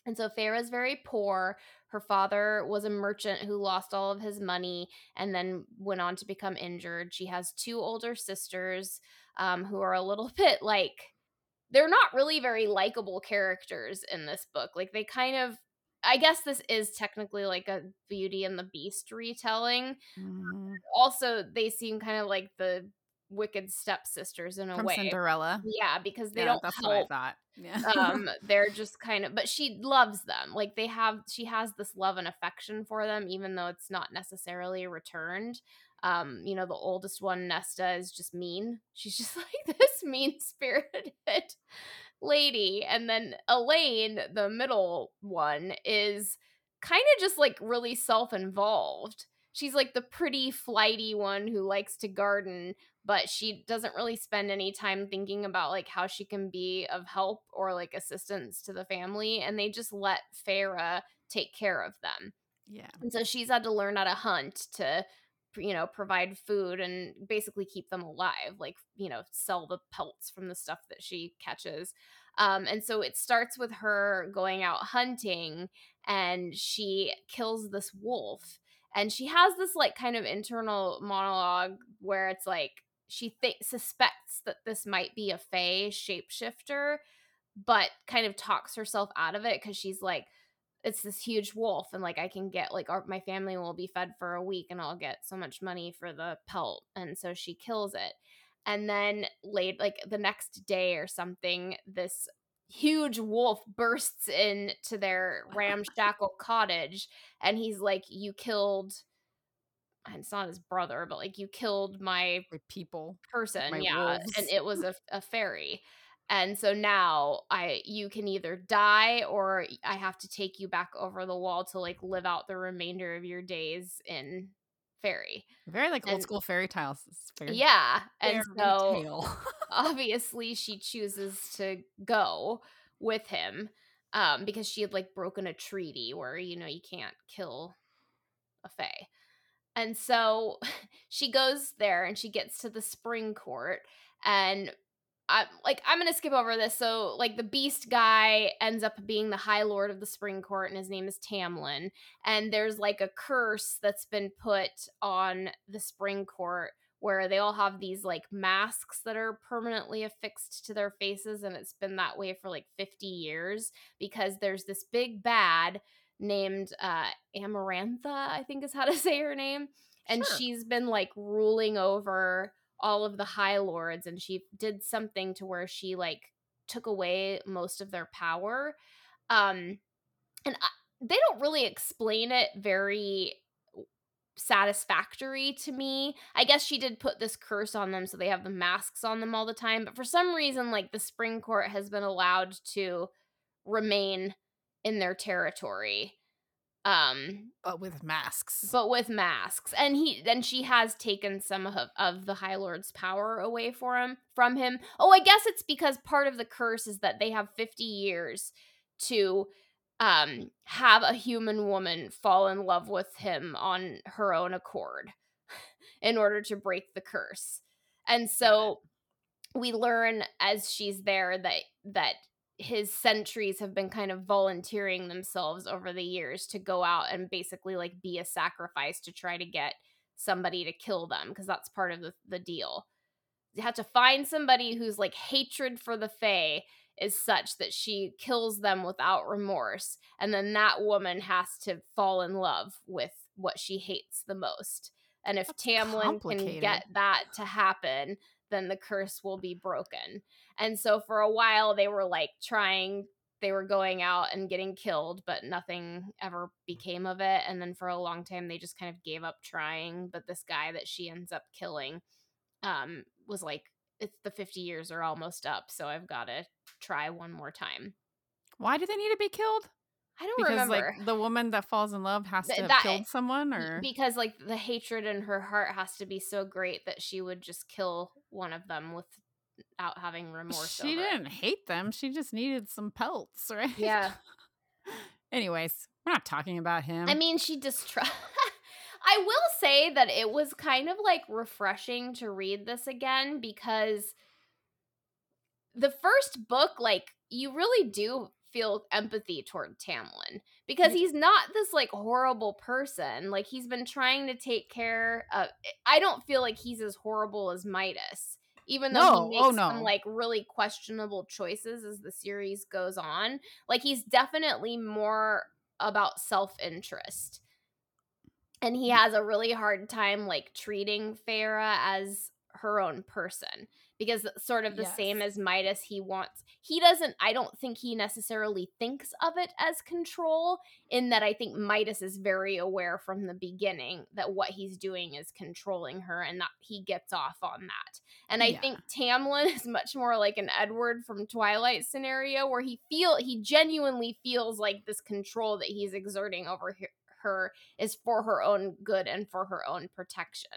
And so Feyre's very poor. Her father was a merchant who lost all of his money and then went on to become injured. She has two older sisters um, who are a little bit like, they're not really very likable characters in this book. Like, they kind of, I guess this is technically like a Beauty and the Beast retelling. Mhm. Also, they seem kind of like the wicked stepsisters in a From way. Cinderella. Yeah, because they Yeah, don't that's what I help thought. Yeah. um they're just kind of but she loves them like they have she has this love and affection for them even though it's not necessarily returned um you know the oldest one nesta is just mean she's just like this mean spirited lady and then Elain the middle one is kind of just like really self-involved she's like the pretty flighty one who likes to garden but she doesn't really spend any time thinking about like how she can be of help or like assistance to the family and they just let Feyre take care of them. yeah. And so she's had to learn how to hunt to you know provide food and basically keep them alive like you know sell the pelts from the stuff that she catches um, and so it starts with her going out hunting and she kills this wolf and she has this like kind of internal monologue where it's like she th- suspects that this might be a Fae shapeshifter, but kind of talks herself out of it because she's like, it's this huge wolf, and like I can get like our, my family will be fed for a week, and I'll get so much money for the pelt, and so she kills it. And then late, like the next day or something, this huge wolf bursts into their ramshackle cottage, and he's like, "You killed." And it's not his brother, but like you killed my My people. person, My yeah, wolves. and it was a, a fairy. And so now I you can either die or I have to take you back over the wall to like live out the remainder of your days in fairy. Very like old school fairy tales. Fairy, Yeah. And so obviously she chooses to go with him um because she had like broken a treaty where you know you can't kill a fae and so she goes there and she gets to the spring court and I like I'm gonna skip over this. So like the beast guy ends up being the High Lord of the Spring Court, and his name is Tamlin. And there's like a curse that's been put on the Spring Court where they all have these like masks that are permanently affixed to their faces, and it's been that way for like 50 years because there's this big bad named uh Amarantha, I think is how to say her name. And Sure. she's been like ruling over all of the high lords and she did something to where she like took away most of their power um and I, they don't really explain it very satisfactory to me i guess she did put this curse on them so they have the masks on them all the time but for some reason like the spring court has been allowed to remain in their territory um but with masks. but with masks. And he then she has taken some of, of the high lord's power away for him from him. Oh i guess it's because part of the curse is that they have 50 years to um have a human woman fall in love with him on her own accord in order to break the curse. And so we learn as she's there that that his sentries have been kind of volunteering themselves over the years to go out and basically like be a sacrifice to try to get somebody to kill them because that's part of the, the deal. You have to find somebody whose like hatred for the Fae is such that she kills them without remorse, and then that woman has to fall in love with what she hates the most. And if That's Tamlin can get that to happen, then the curse will be broken. And so for a while they were like trying they were going out and getting killed, but nothing ever became of it. And then for a long time they just kind of gave up trying. But this guy that she ends up killing um was like, It's the 50 years are almost up, so I've gotta try one more time. Why do they need to be killed? I don't because remember. like the woman that falls in love has Th- to have that- killed someone or because like the hatred in her heart has to be so great that she would just kill one of them without having remorse. she didn't hate them. She just needed some pelts, right? Yeah. Anyways, we're not talking about him. I mean, she distrust. I will say that it was kind of like refreshing to read this again because the first book, like, you really do feel empathy toward Tamlin because he's not this like horrible person. Like, he's been trying to take care of. I don't feel like he's as horrible as Midas. Even though No, he oh, makes some like really questionable choices as the series goes on, like he's definitely more about self-interest and he has a really hard time like treating Feyre as her own person because sort of the same as Midas he wants he doesn't I don't think he necessarily thinks of it as control in that I think Midas is very aware from the beginning that what he's doing is controlling her and that he gets off on that. And I Yeah. think Tamlin is much more like an Edward from Twilight scenario where he feel he genuinely feels like this control that he's exerting over he- her is for her own good and for her own protection.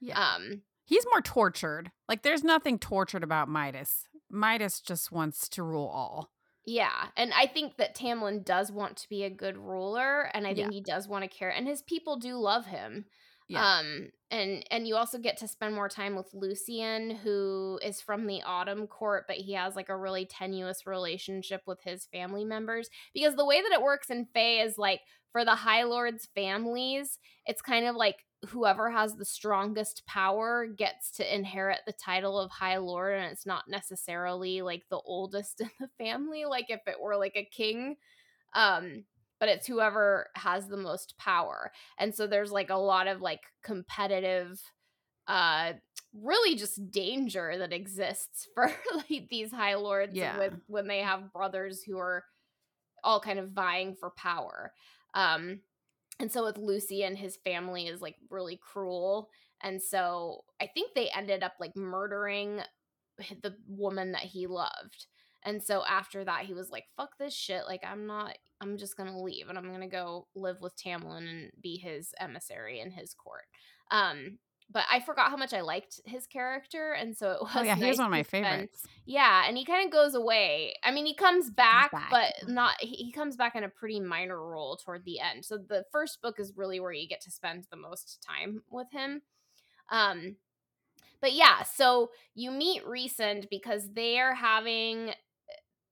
yeah. Um He's more tortured. Like there's nothing tortured about Midas. Midas just wants to rule all. yeah, and I think that Tamlin does want to be a good ruler and I think Yeah. he does want to care and his people do love him. Yeah. Um and and you also get to spend more time with Lucien who is from the Autumn court but he has like a really tenuous relationship with his family members because the way that it works in Fae is like for the High Lords families it's kind of like whoever has the strongest power gets to inherit the title of High Lord and it's not necessarily like the oldest in the family like if it were like a king. Um but it's whoever has the most power. And so there's like a lot of like competitive uh really just danger that exists for like these high lords Yeah. with when they have brothers who are all kind of vying for power. Um and so with Lucien his family is like really cruel. And so i think they ended up like murdering the woman that he loved. And so after that he was like fuck this shit. Like i'm not i'm just gonna leave and i'm gonna go live with tamlin and be his emissary in his court. Um but i forgot how much i liked his character and so it was oh yeah, he nice was one of my to spend- favorites. yeah, and he kind of goes away. I mean, he comes back, back, but not. He, he comes back in a pretty minor role toward the end. So the first book is really where you get to spend the most time with him. Um, but yeah, so you meet Rhysand because they are having.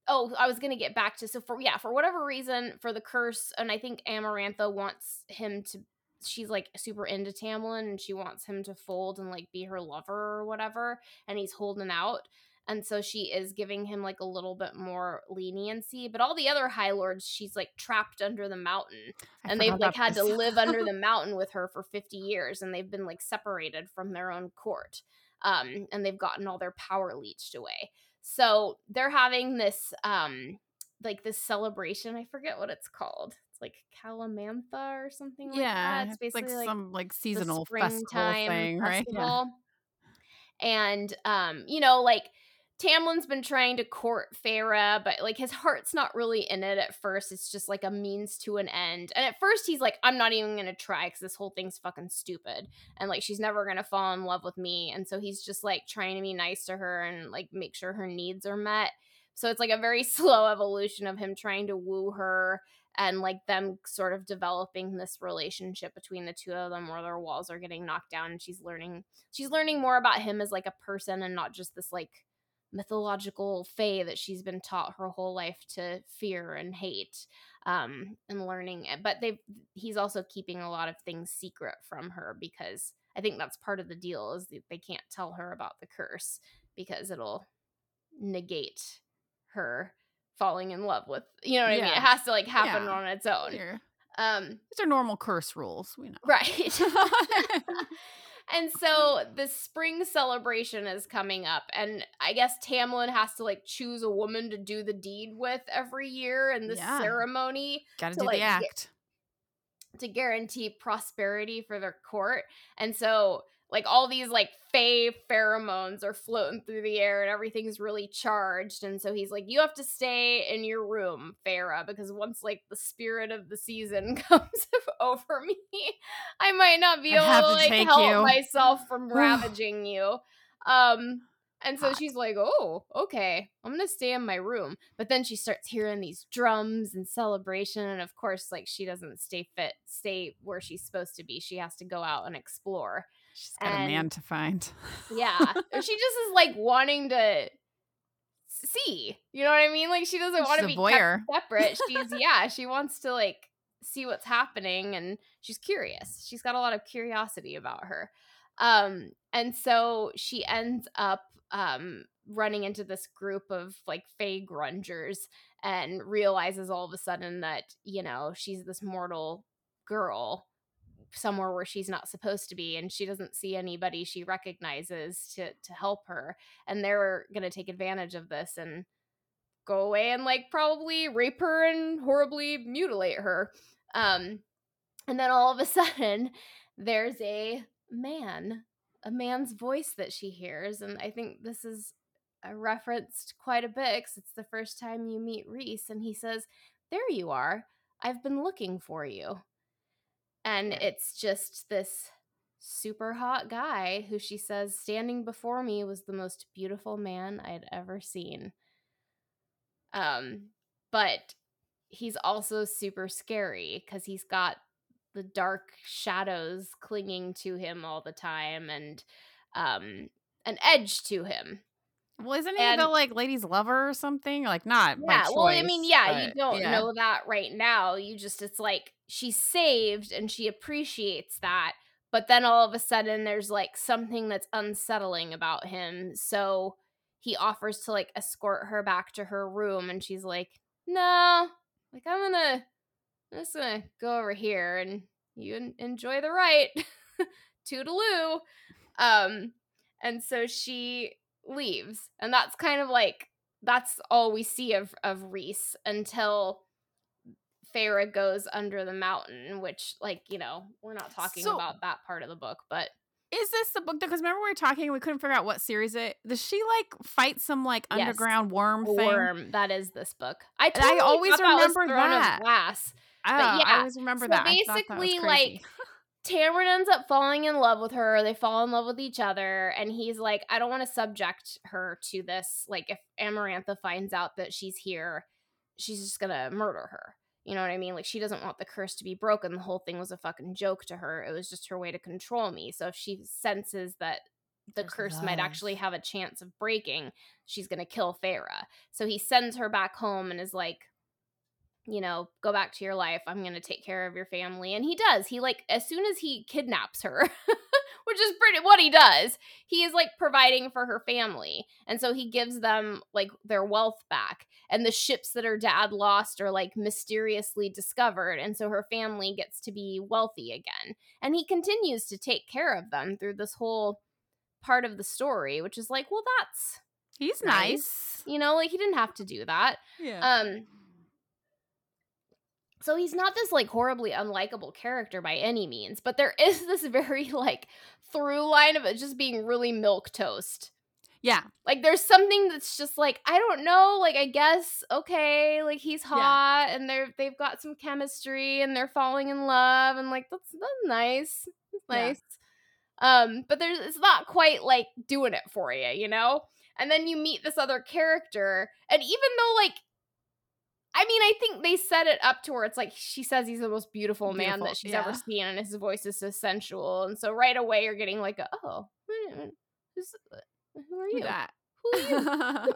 Oh, I was gonna get back to so for yeah for whatever reason for the curse, and I think Amarantha wants him to. She's like super into Tamlin, and she wants him to fold and like be her lover or whatever, and he's holding out and so she is giving him like a little bit more leniency but all the other high lords she's like trapped under the mountain I and they've like had to live under the mountain with her for 50 years and they've been like separated from their own court um and they've gotten all their power leached away. So they're having this um like this celebration i forget what it's called like calamantha or something like yeah, that it's basically like, like some like seasonal festival thing, right? Yeah. festival. And um, you know, like Tamlin's been trying to court Feyre, but like his heart's not really in it at first. It's just like a means to an end. And at first he's like, I'm not even gonna try because this whole thing's fucking stupid. And like she's never gonna fall in love with me. And so he's just like trying to be nice to her and like make sure her needs are met. So it's like a very slow evolution of him trying to woo her and like them sort of developing this relationship between the two of them where their walls are getting knocked down and she's learning she's learning more about him as like a person and not just this like mythological fae that she's been taught her whole life to fear and hate um and learning it but they he's also keeping a lot of things secret from her because i think that's part of the deal is that they can't tell her about the curse because it'll negate her falling in love with you know what i mean it has to like happen Yeah. on its own um These are normal curse rules. We know. right and so the spring celebration is coming up and i guess tamlin has to like choose a woman to do the deed with every year in the Yeah. ceremony Gotta to, do like, the get- act. to guarantee prosperity for their court and so like all these like Fae pheromones are floating through the air and everything's really charged and so he's like you have to stay in your room Feyre because once like the spirit of the season comes over me I might not be able to, like help you. myself from ravaging you um and so Hot. she's like, "Oh, okay. I'm going to stay in my room." But then she starts hearing these drums and celebration and of course like she doesn't stay fit, stay where she's supposed to be. She has to go out and explore. She's got a man to find. Yeah. She just is like wanting to see. You know what I mean? Like she doesn't want to be kept voyeur. separate. She's yeah, she wants to like see what's happening and she's curious. She's got a lot of curiosity about her. Um and so she ends up um running into this group of like Fae grungers and realizes all of a sudden that, you know, she's this mortal girl somewhere where she's not supposed to be and she doesn't see anybody she recognizes to to help her and they're going to take advantage of this and go away and like probably rape her and horribly mutilate her. Um and then all of a sudden there's a man a man's voice that she hears and i think this is uh, referenced quite a bit because it's the first time you meet Rhys and he says there you are. I've been looking for you and it's just this super hot guy who she says standing before me was the most beautiful man I'd ever seen. Um, but he's also super scary because he's got the dark shadows clinging to him all the time and um an edge to him. Well, isn't he the like lady's lover or something? Like not Yeah, well, I mean, choice, yeah, you don't yeah. know that right now. You just, it's like she's saved and she appreciates that. But then all of a sudden, there's like something that's unsettling about him. So he offers to like escort her back to her room. And she's like, no, like, I'm gonna, I'm just gonna go over here and you enjoy the ride. Toodaloo. Um, and so she leaves. And that's kind of like that's all we see of of Rhys until Feyre goes under the mountain, which like, you know, we're not talking So- about that part of the book, but Is this the book? That, because remember we were talking, we couldn't figure out what series it. Does she like fight some like Yes. underground worm thing? Worm, that is this book. I I totally always that was remember that. Glass. Ah, yeah, I always remember so that. I thought that basically, like, Tamara ends up falling in love with her. They fall in love with each other, and he's like, I don't want to subject her to this. Like, if Amarantha finds out that she's here, she's just gonna murder her. You know what I mean? Like, she doesn't want the curse to be broken. The whole thing was a fucking joke to her. It was just her way to control me. So if she senses that the There's curse might actually have a chance of breaking, she's gonna kill Feyre. So he sends her back home and is like, you know, go back to your life. I'm going to take care of your family. And he does. He, like, as soon as he kidnaps her, which is pretty what he does, he is like providing for her family. And so he gives them like their wealth back. And the ships that her dad lost are like mysteriously discovered. And so her family gets to be wealthy again. And he continues to take care of them through this whole part of the story, which is like, well, that's, He's nice. nice. you know, like he didn't have to do that. Yeah. Um so he's not this like horribly unlikable character by any means, but there is this very like through line of it just being really milk toast. yeah. Like there's something that's just like I don't know, like I guess okay, like he's hot and they're they've got some chemistry and they're falling in love and like that's that's nice. That's Yeah. nice. Um but there's it's not quite like doing it for you, you know? And then you meet this other character and even though like I mean, I think they set it up to where it's like she says he's the most beautiful, man Beautiful, that she's ever seen, and his voice is so sensual, and so right away you're getting like, a, oh, wait a minute, who's, who are you? that? Who are you?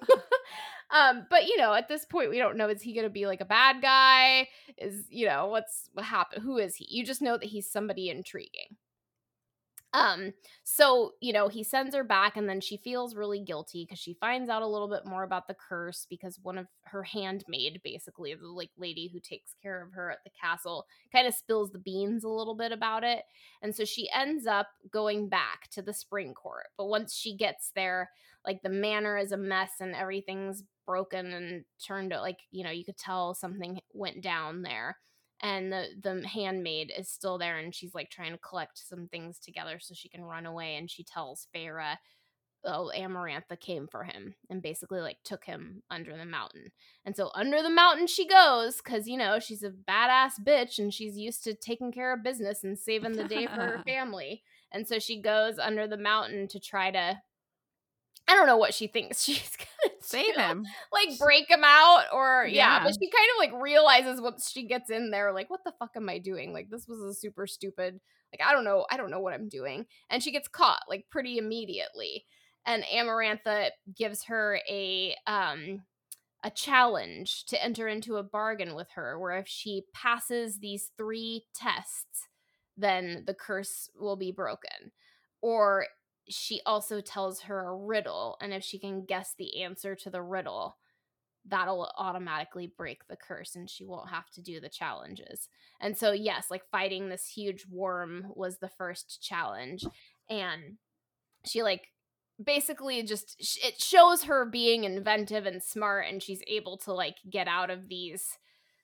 um, but you know, at this point, we don't know is he gonna be like a bad guy? Is you know what's what happened? Who is he? You just know that he's somebody intriguing. Um, so you know, he sends her back, and then she feels really guilty because she finds out a little bit more about the curse because one of her handmaid, basically the like lady who takes care of her at the castle, kind of spills the beans a little bit about it, and so she ends up going back to the spring court. But once she gets there, like the manor is a mess and everything's broken and turned like you know you could tell something went down there and the the handmaid is still there and she's like trying to collect some things together so she can run away and she tells Feyre oh Amarantha came for him and basically like took him under the mountain. And so under the mountain she goes cuz you know, she's a badass bitch and she's used to taking care of business and saving the day for her family. And so she goes under the mountain to try to I don't know what she thinks she's gonna Save do. him. Like break him out or yeah. Yeah. but she kind of like realizes once she gets in there, like, what the fuck am I doing? Like this was a super stupid, like I don't know, I don't know what I'm doing. And she gets caught like pretty immediately. And Amarantha gives her a um a challenge to enter into a bargain with her where if she passes these three tests, then the curse will be broken. Or she also tells her a riddle, and if she can guess the answer to the riddle, that'll automatically break the curse and she won't have to do the challenges. And so, yes, like fighting this huge worm was the first challenge. And she, like, basically just it shows her being inventive and smart and she's able to like get out of these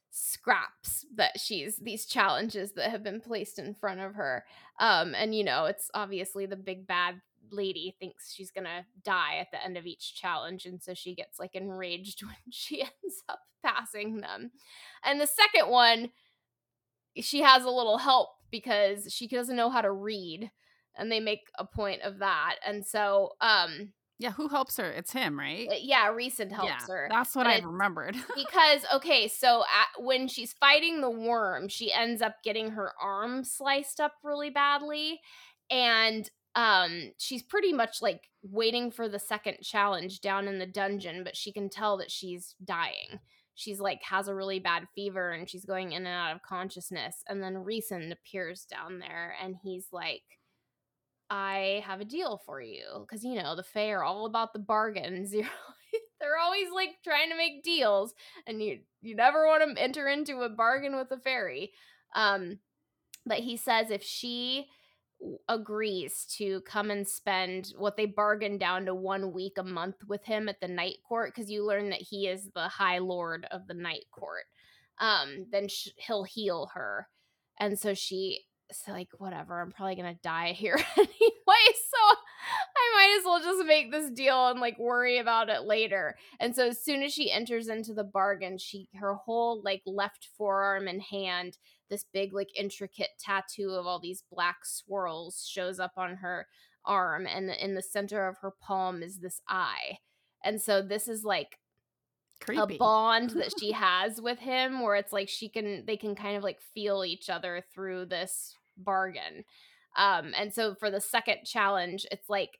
scraps that she's these challenges that have been placed in front of her um and you know it's obviously the big bad lady thinks she's gonna die at the end of each challenge and so she gets like enraged when she ends up passing them and the second one she has a little help because she doesn't know how to read and they make a point of that and so um Yeah, who helps her? It's him, right? yeah Rhysand helps yeah, her That's what And I remembered. because okay so at, when she's fighting the worm she ends up getting her arm sliced up really badly and um she's pretty much like waiting for the second challenge down in the dungeon but she can tell that she's dying she's like has a really bad fever and she's going in and out of consciousness and then Rhysand appears down there and he's like I have a deal for you because you know the Fae are all about the bargains. You're they're always like trying to make deals, and you you never want to enter into a bargain with a fairy. Um, but he says if she agrees to come and spend what they bargained down to one week a month with him at the night court, because you learn that he is the high lord of the night court, um, then sh- he'll heal her. And so she it's like whatever i'm probably gonna die here anyway so i might as well just make this deal and like worry about it later. And so as soon as she enters into the bargain she her whole like left forearm and hand this big like intricate tattoo of all these black swirls shows up on her arm and in the center of her palm is this eye. And so this is like Creepy. a bond that she has with him where it's like she can they can kind of like feel each other through this bargain um and so for the second challenge it's like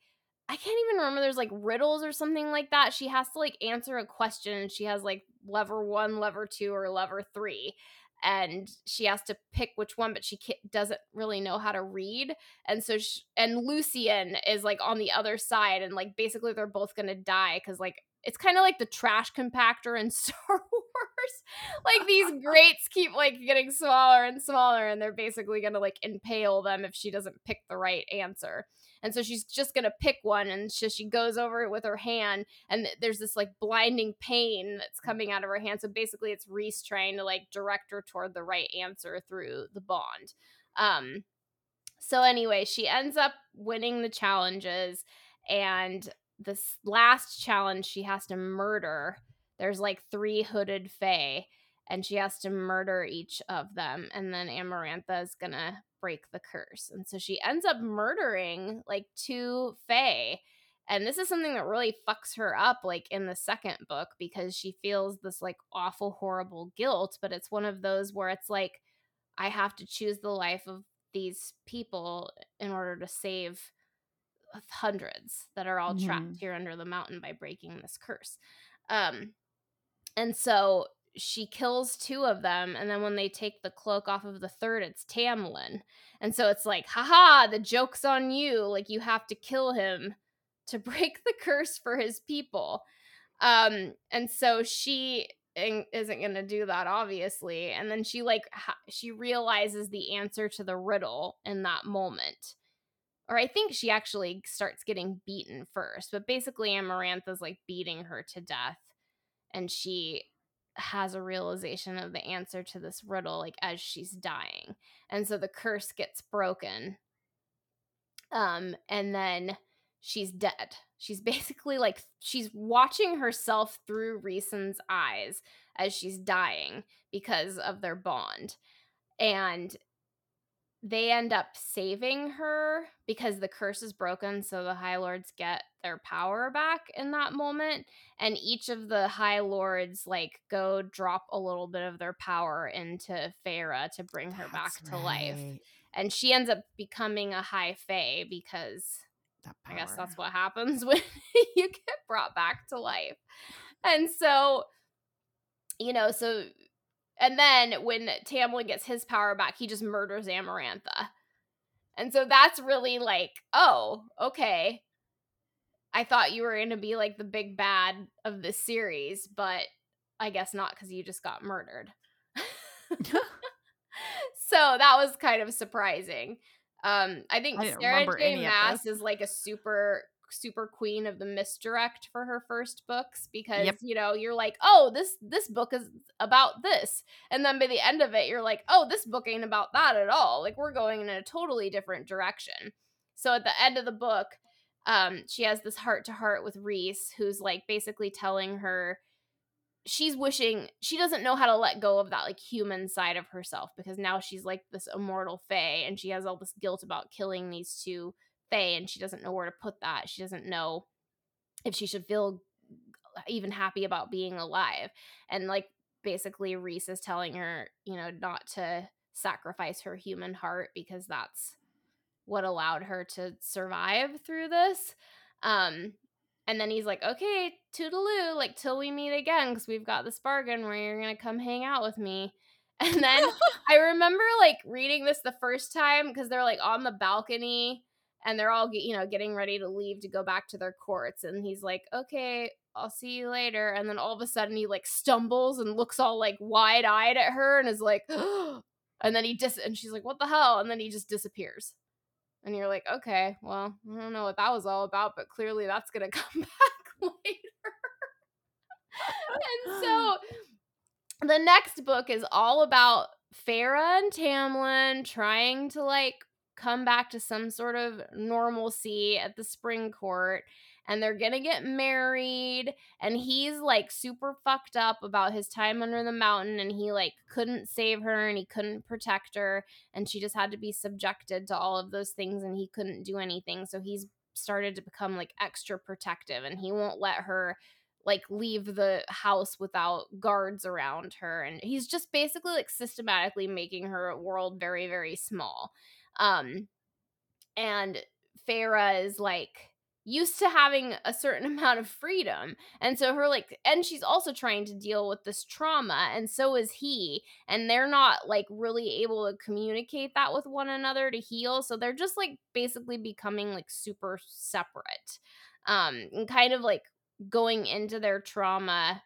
i can't even remember there's like riddles or something like that she has to like answer a question and she has like lever one lever two or lever three and she has to pick which one but she doesn't really know how to read and so sh and Lucien is like on the other side and like basically they're both gonna die because like it's kind of like the trash compactor in Star. like these grates keep like getting smaller and smaller, and they're basically gonna like impale them if she doesn't pick the right answer. And so she's just gonna pick one, and she, she goes over it with her hand, and there's this like blinding pain that's coming out of her hand. So basically, it's Rhys trying to like direct her toward the right answer through the bond. Um, so anyway, she ends up winning the challenges, and this last challenge she has to murder. There's like three hooded fae, and she has to murder each of them, and then Amarantha is gonna break the curse. And so she ends up murdering like two fae. And this is something that really fucks her up, like in the second book, because she feels this like awful, horrible guilt. But it's one of those where it's like, I have to choose the life of these people in order to save hundreds that are all trapped Mhm. here under the mountain by breaking this curse. Um, and so she kills two of them, and then when they take the cloak off of the third, it's Tamlin. And so it's like, haha, the joke's on you. Like you have to kill him to break the curse for his people. Um, and so she isn't going to do that obviously and then she like ha- she realizes the answer to the riddle in that moment or I think she actually starts getting beaten first, but basically Amarantha's like beating her to death and she has a realization of the answer to this riddle like as she's dying. And so the curse gets broken um and then she's dead. She's basically like she's watching herself through Rhysand's eyes as she's dying because of their bond. And they end up saving her because the curse is broken so the high lords get their power back in that moment and each of the high lords like go drop a little bit of their power into Feyre to bring her That's back to life and she ends up becoming a high fae because I guess that's what happens when you get brought back to life. And so, you know, so and then when Tamlin gets his power back, he just murders Amarantha. And so that's really like, oh, okay. I thought you were going to be like the big bad of this series, but I guess not because you just got murdered. so that was kind of surprising. Um, I think I Sarah J. Maas is like a super super queen of the misdirect for her first books because Yep. you know you're like oh this this book is about this. And then by the end of it you're like oh this book ain't about that at all. Like we're going in a totally different direction. So at the end of the book um she has this heart to heart with Rhys who's like basically telling her she's wishing she doesn't know how to let go of that like human side of herself because now she's like this immortal fae and she has all this guilt about killing these two fae and she doesn't know where to put that she doesn't know if she should feel even happy about being alive and like basically Rhys is telling her you know not to sacrifice her human heart because that's what allowed her to survive through this um and then he's like, okay, toodaloo, like till we meet again, because we've got this bargain where you're gonna come hang out with me. And then I remember like reading this the first time because they're like on the balcony and they're all, you know, getting ready to leave to go back to their courts. And he's like, okay, I'll see you later. And then all of a sudden he like stumbles and looks all like wide eyed at her and is like, and then he dis, and she's like, what the hell? And then he just disappears. And you're like, okay, well, I don't know what that was all about, but clearly that's gonna come back later. and so the next book is all about Feyre and Tamlin trying to like come back to some sort of normalcy at the spring court and they're gonna get married and he's like super fucked up about his time under the mountain and he like couldn't save her and he couldn't protect her and she just had to be subjected to all of those things and he couldn't do anything so he's started to become like extra protective and he won't let her like leave the house without guards around her and he's just basically like systematically making her world very very small um and Feyre is like used to having a certain amount of freedom and so her like and she's also trying to deal with this trauma and so is he and they're not like really able to communicate that with one another to heal so they're just like basically becoming like super separate um and kind of like going into their trauma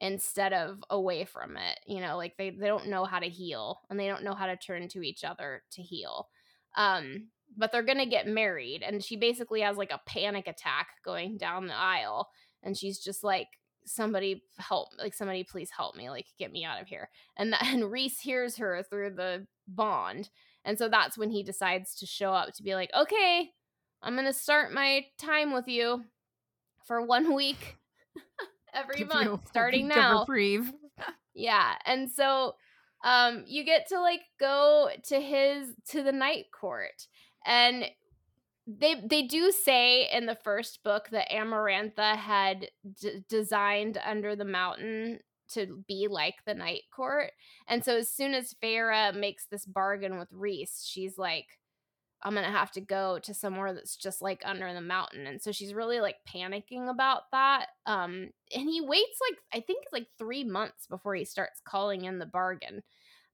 instead of away from it you know like they, they don't know how to heal and they don't know how to turn to each other to heal um but they're gonna get married and she basically has like a panic attack going down the aisle and she's just like somebody help like somebody please help me like get me out of here and that and Rhys hears her through the bond and so that's when he decides to show up to be like okay i'm gonna start my time with you for one week every Give month starting now reprieve. yeah. And so um you get to like go to his to the night court and they they do say in the first book that Amarantha had d- designed under the mountain to be like the night court. And so as soon as Feyre makes this bargain with Rhys, she's like I'm gonna have to go to somewhere that's just like under the mountain. And so she's really like panicking about that. Um, and he waits like I think it's like three months before he starts calling in the bargain.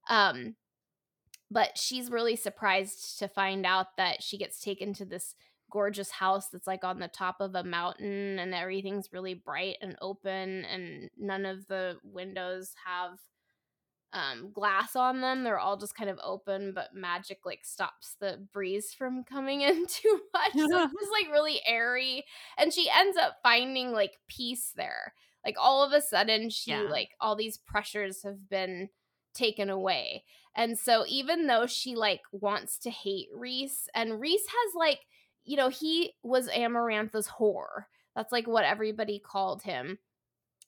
Um, but she's really surprised to find out that she gets taken to this gorgeous house that's like on the top of a mountain and everything's really bright and open and none of the windows have um, glass on them. They're all just kind of open, but magic like stops the breeze from coming in too much. So it's just like really airy. And she ends up finding like peace there. Like all of a sudden she Yeah. like all these pressures have been taken away. And so even though she like wants to hate Rhys and Rhys has like, you know, he was Amarantha's whore. That's like what everybody called him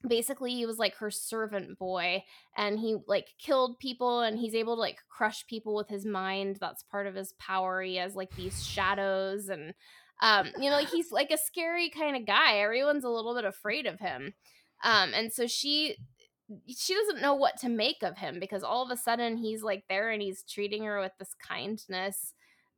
basically he was like her servant boy and he like killed people and he's able to like crush people with his mind that's part of his power he has like these shadows and um you know like he's like a scary kind of guy everyone's a little bit afraid of him um and so she she doesn't know what to make of him because all of a sudden he's like there and he's treating her with this kindness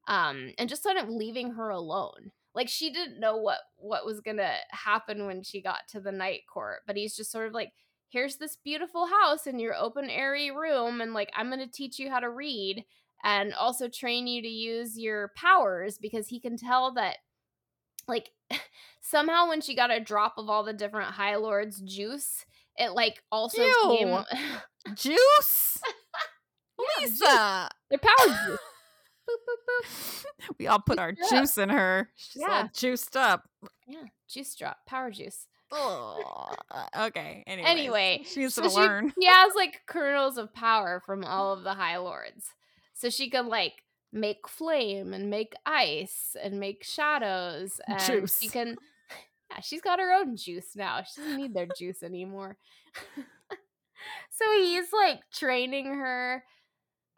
um and just sort of leaving her alone like she didn't know what what was gonna happen when she got to the night court but he's just sort of like here's this beautiful house in your open airy room and like i'm gonna teach you how to read and also train you to use your powers because he can tell that like somehow when she got a drop of all the different high lords juice it like also Ew. came Juice? Yeah, juice. Lisa. their power juice boop, boop, boop. We all put our up. juice in her. She's Yeah. all juiced up. yeah juice drop power juice Ugh. okay. Anyways, Anyway, she needs so to she- learn. he has like kernels of power from all of the high lords so she can like make flame and make ice and make shadows and she can yeah she's got her own juice now she doesn't need their juice anymore so he's like training her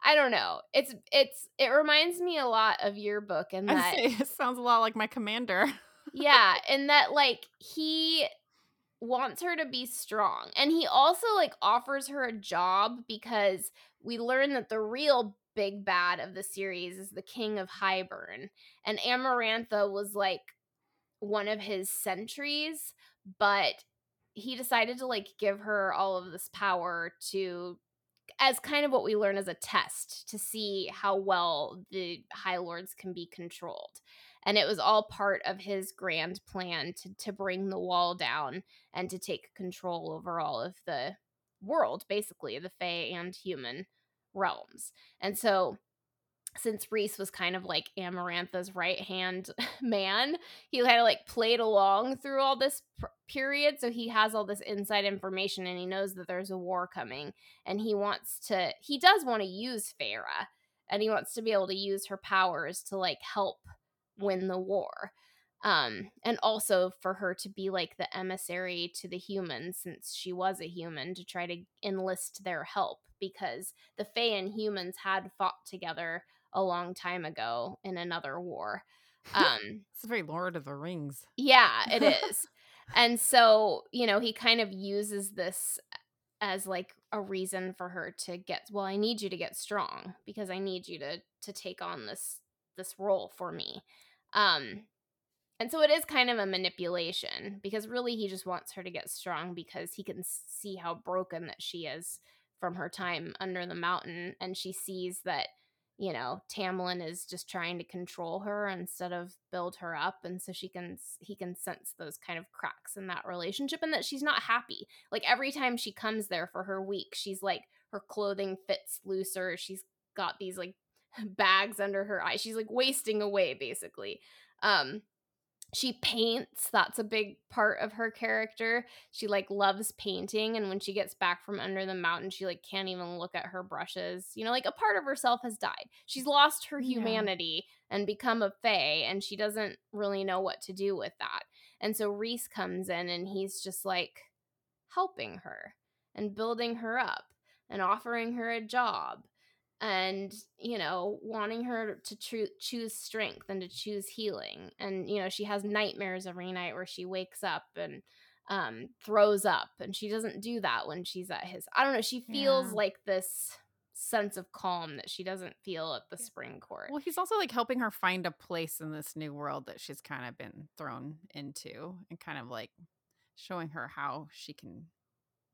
i don't know it's it's it reminds me a lot of your book and that say, it sounds a lot like my commander. yeah and that like he wants her to be strong and he also like offers her a job because we learn that the real big bad of the series is the king of Hybern and amarantha was like one of his sentries but he decided to like give her all of this power to as kind of what we learn as a test to see how well the high lords can be controlled. And it was all part of his grand plan to to bring the wall down and to take control over all of the world basically the fae and human realms. And so since Rhys was kind of like Amarantha's right hand man, he kind of like played along through all this pr- period. So he has all this inside information and he knows that there's a war coming. And he wants to, he does want to use Feyre and he wants to be able to use her powers to like help win the war. Um, and also for her to be like the emissary to the humans since she was a human to try to enlist their help because the Fae and humans had fought together a long time ago in another war. Um, It's very Lord of the Rings. yeah, it is. and so, you know, he kind of uses this as like a reason for her to get well, I need you to get strong because I need you to to take on this this role for me. Um and so it is kind of a manipulation because really he just wants her to get strong because he can see how broken that she is from her time under the mountain and she sees that you know Tamlin is just trying to control her instead of build her up and so she can he can sense those kind of cracks in that relationship and that she's not happy. Like every time she comes there for her week she's like her clothing fits looser she's got these like bags under her eyes she's like wasting away basically. Um she paints that's a big part of her character she like loves painting and when she gets back from under the mountain she like can't even look at her brushes you know like a part of herself has died she's lost her Yeah. humanity and become a fae and she doesn't really know what to do with that and so Rhys comes in and he's just like helping her and building her up and offering her a job and you know wanting her to choose strength and to choose healing. And you know she has nightmares every night where she wakes up and um throws up and she doesn't do that when she's at his i don't know she feels Yeah. like this sense of calm that she doesn't feel at the spring court. Well, he's also like helping her find a place in this new world that she's kind of been thrown into and kind of like showing her how she can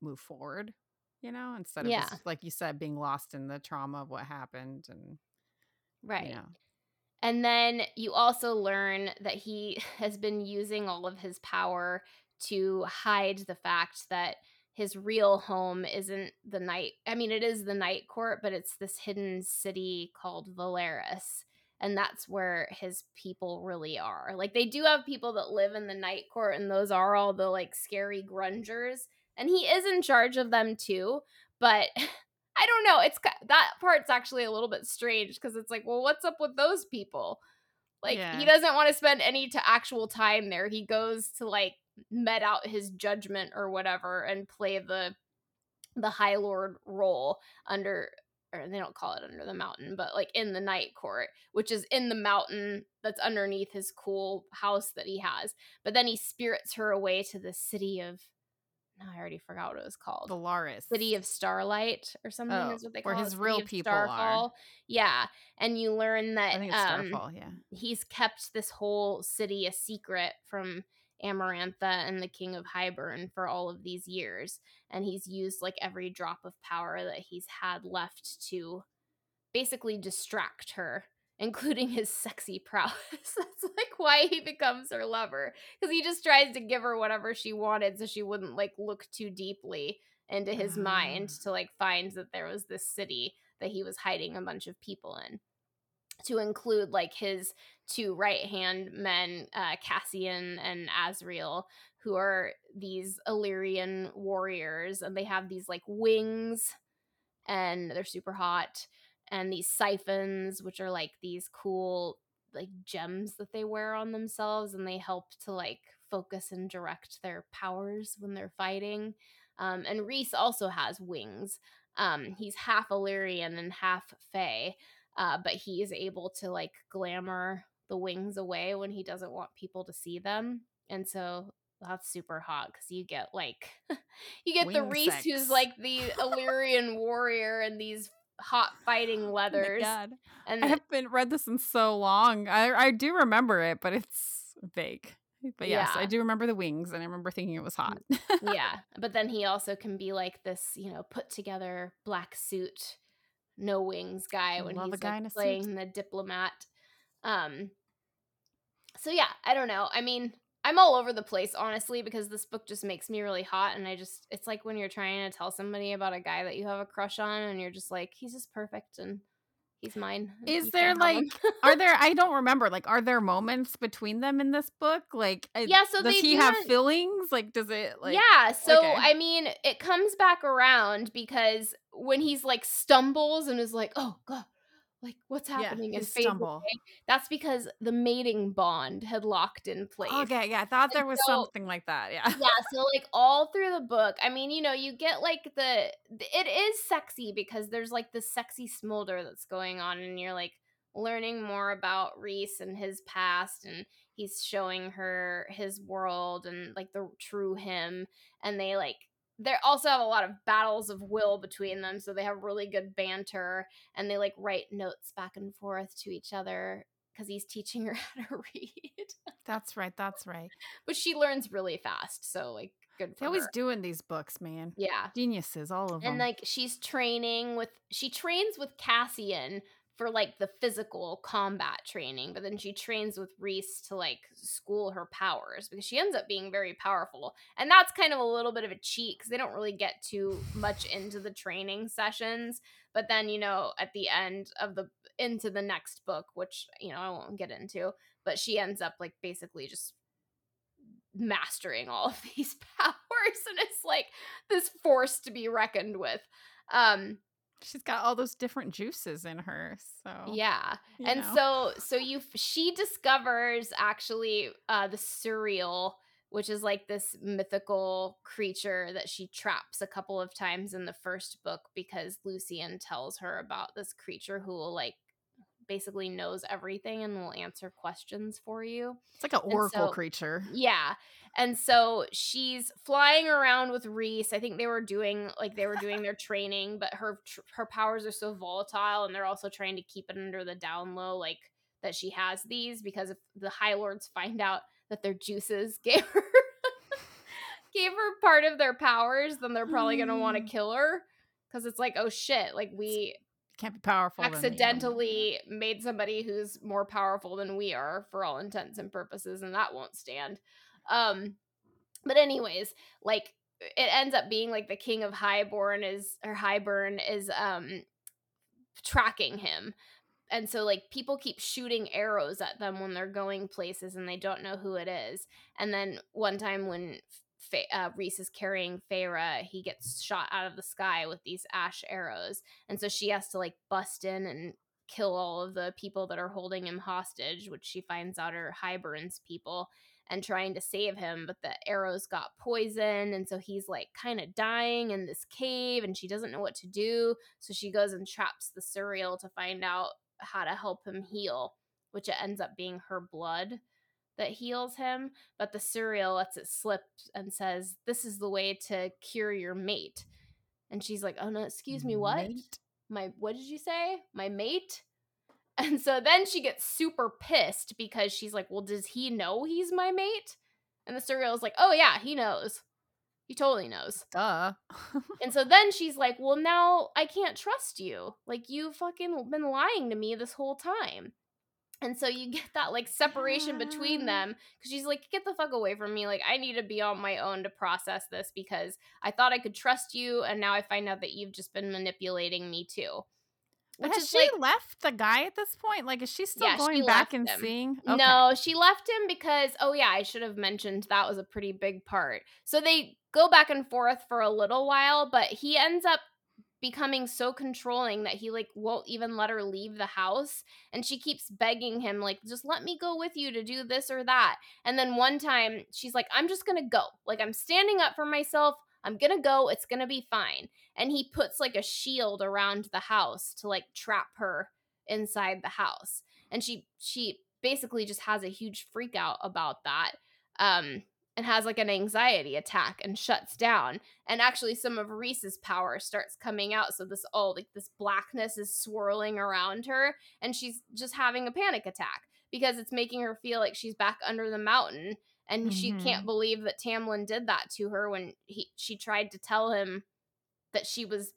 move forward, you know, instead of Yeah. just, like you said, being lost in the trauma of what happened. And, right you know, And then you also learn that he has been using all of his power to hide the fact that his real home isn't the night. I mean, it is the night court, but it's this hidden city called Velaris. And that's where his people really are. Like, they do have people that live in the night court, and those are all the like scary grungers. And he is in charge of them too. But I don't know. It's that part's actually a little bit strange because it's like, well, what's up with those people? Like Yeah. he doesn't want to spend any to actual time there. He goes to like met out his judgment or whatever and play the the High Lord role under or they don't call it under the mountain, but like in the night court, which is in the mountain that's underneath his cool house that he has. But then he spirits her away to the city of no, I already forgot what it was called. Velaris. City of Starlight or something Oh, is what they where call his it. real people are. Yeah. And you learn that I think it's um, Starfall, yeah. he's kept this whole city a secret from Amarantha and the King of Hybern for all of these years. And he's used like every drop of power that he's had left to basically distract her, including his sexy prowess. That's like why he becomes her lover. Because he just tries to give her whatever she wanted so she wouldn't like look too deeply into his mind Ah. to like find that there was this city that he was hiding a bunch of people in to include like his two right hand men, uh, Cassian and Azriel, who are these Illyrian warriors, and they have these like wings, and they're super hot, and these siphons, which are like these cool like gems that they wear on themselves, and they help to like focus and direct their powers when they're fighting. Um, and Rhys also has wings. Um, he's half Illyrian and half Fae uh, but he is able to like glamour the wings away when he doesn't want people to see them and so that's super hot because you get like you get the Rhys sex. who's like the illyrian warrior and these hot fighting Oh leathers God. and I haven't read this in so long. I I do remember it, but it's vague. But yes, Yeah. I do remember the wings, and I remember thinking it was hot. yeah but then he also can be like this you know put together black suit no wings guy when he's guy like in a suit. playing the diplomat um so yeah i don't know i mean i'm all over the place honestly because this book just makes me really hot and i just it's like when you're trying to tell somebody about a guy that you have a crush on and you're just like he's just perfect and he's mine Is there can't have him." like are there I don't remember like are there moments between them in this book like uh, Yeah, so does they he do have feelings like does it like yeah, so okay. I mean, it comes back around because when he's like stumbles and is like, "Oh god, like what's Yeah, happening?" and his fades stumble. that's because the mating bond had locked in oh, place. okay yeah I thought there was so- something like that yeah yeah, so like all through the book, I mean, you know, you get like the th- it is sexy because there's like this sexy smolder that's going on, and you're like learning more about Rhys and his past, and he's showing her his world and like the true him, and they like they also have a lot of battles of will between them, so they have really good banter, and they like write notes back and forth to each other because he's teaching her how to read. That's right that's right. But she learns really fast so like good for they always her. doing these books man. Yeah. Geniuses all of them. and like she's training with she trains with cassian for like the physical combat training but then she trains with Rhys to like school her powers because she ends up being very powerful and that's kind of a little bit of a cheat because they don't really get too much into the training sessions but then you know at the end of the into the next book which you know i won't get into but she ends up like basically just mastering all of these powers and it's like this force to be reckoned with um she's got all those different juices in her so yeah and know. so so you she discovers actually uh the Suriel which is like this mythical creature that she traps a couple of times in the first book because Lucien tells her about this creature who will like basically knows everything and will answer questions for you it's like an oracle so- creature Yeah. And so she's flying around with Rhys. I think they were doing like they were doing their training, but her tr- her powers are so volatile and they're also trying to keep it under the down low like that she has these because if the high lords find out that their juices gave her gave her part of their powers, then they're probably going to want to kill her cuz it's like, "Oh shit, like we can't be powerful accidentally made somebody who's more powerful than we are for all intents and purposes and that won't stand. Um but anyways like it ends up being like the king of highborn is or Hybern is um tracking him. And so like people keep shooting arrows at them when they're going places and they don't know who it is. And then one time when uh, Rhys is carrying Feyre, he gets shot out of the sky with these ash arrows. And so she has to like bust in and kill all of the people that are holding him hostage, which she finds out are Hybern's people, and trying to save him. But the arrows got poisoned. And so he's like kind of dying in this cave and she doesn't know what to do. So she goes and traps the Suriel to find out how to help him heal, which it ends up being her blood that heals him, but the Suriel lets it slip and says, This is the way to cure your mate. And she's like, Oh no, excuse me, what? Mate? My what did you say? My mate? And so then she gets super pissed because she's like, Well, does he know he's my mate? And the Suriel is like, Oh yeah, he knows. He totally knows. Duh. and so then she's like, Well, now I can't trust you. Like, you fucking been lying to me this whole time. And so you get that like separation between ah. them because she's like, get the fuck away from me. Like, I need to be on my own to process this because I thought I could trust you. And now I find out that you've just been manipulating me too. Which Has she like, left the guy at this point? Like, is she still yeah, going she back and him. seeing? Okay. No, she left him because, oh, yeah, I should have mentioned that was a pretty big part. So they go back and forth for a little while, but he ends up becoming so controlling that he like won't even let her leave the house and she keeps begging him like just let me go with you to do this or that. And then one time she's like i'm just gonna go. Like i'm standing up for myself. I'm gonna go. It's gonna be fine. And he puts like a shield around the house to like trap her inside the house. And she she basically just has a huge freak out about that. Um and has like an anxiety attack and shuts down. And actually, some of Rhys's power starts coming out. So this all like this blackness is swirling around her, and she's just having a panic attack because it's making her feel like she's back under the mountain. And mm-hmm. she can't believe that Tamlin did that to her when he she tried to tell him that she was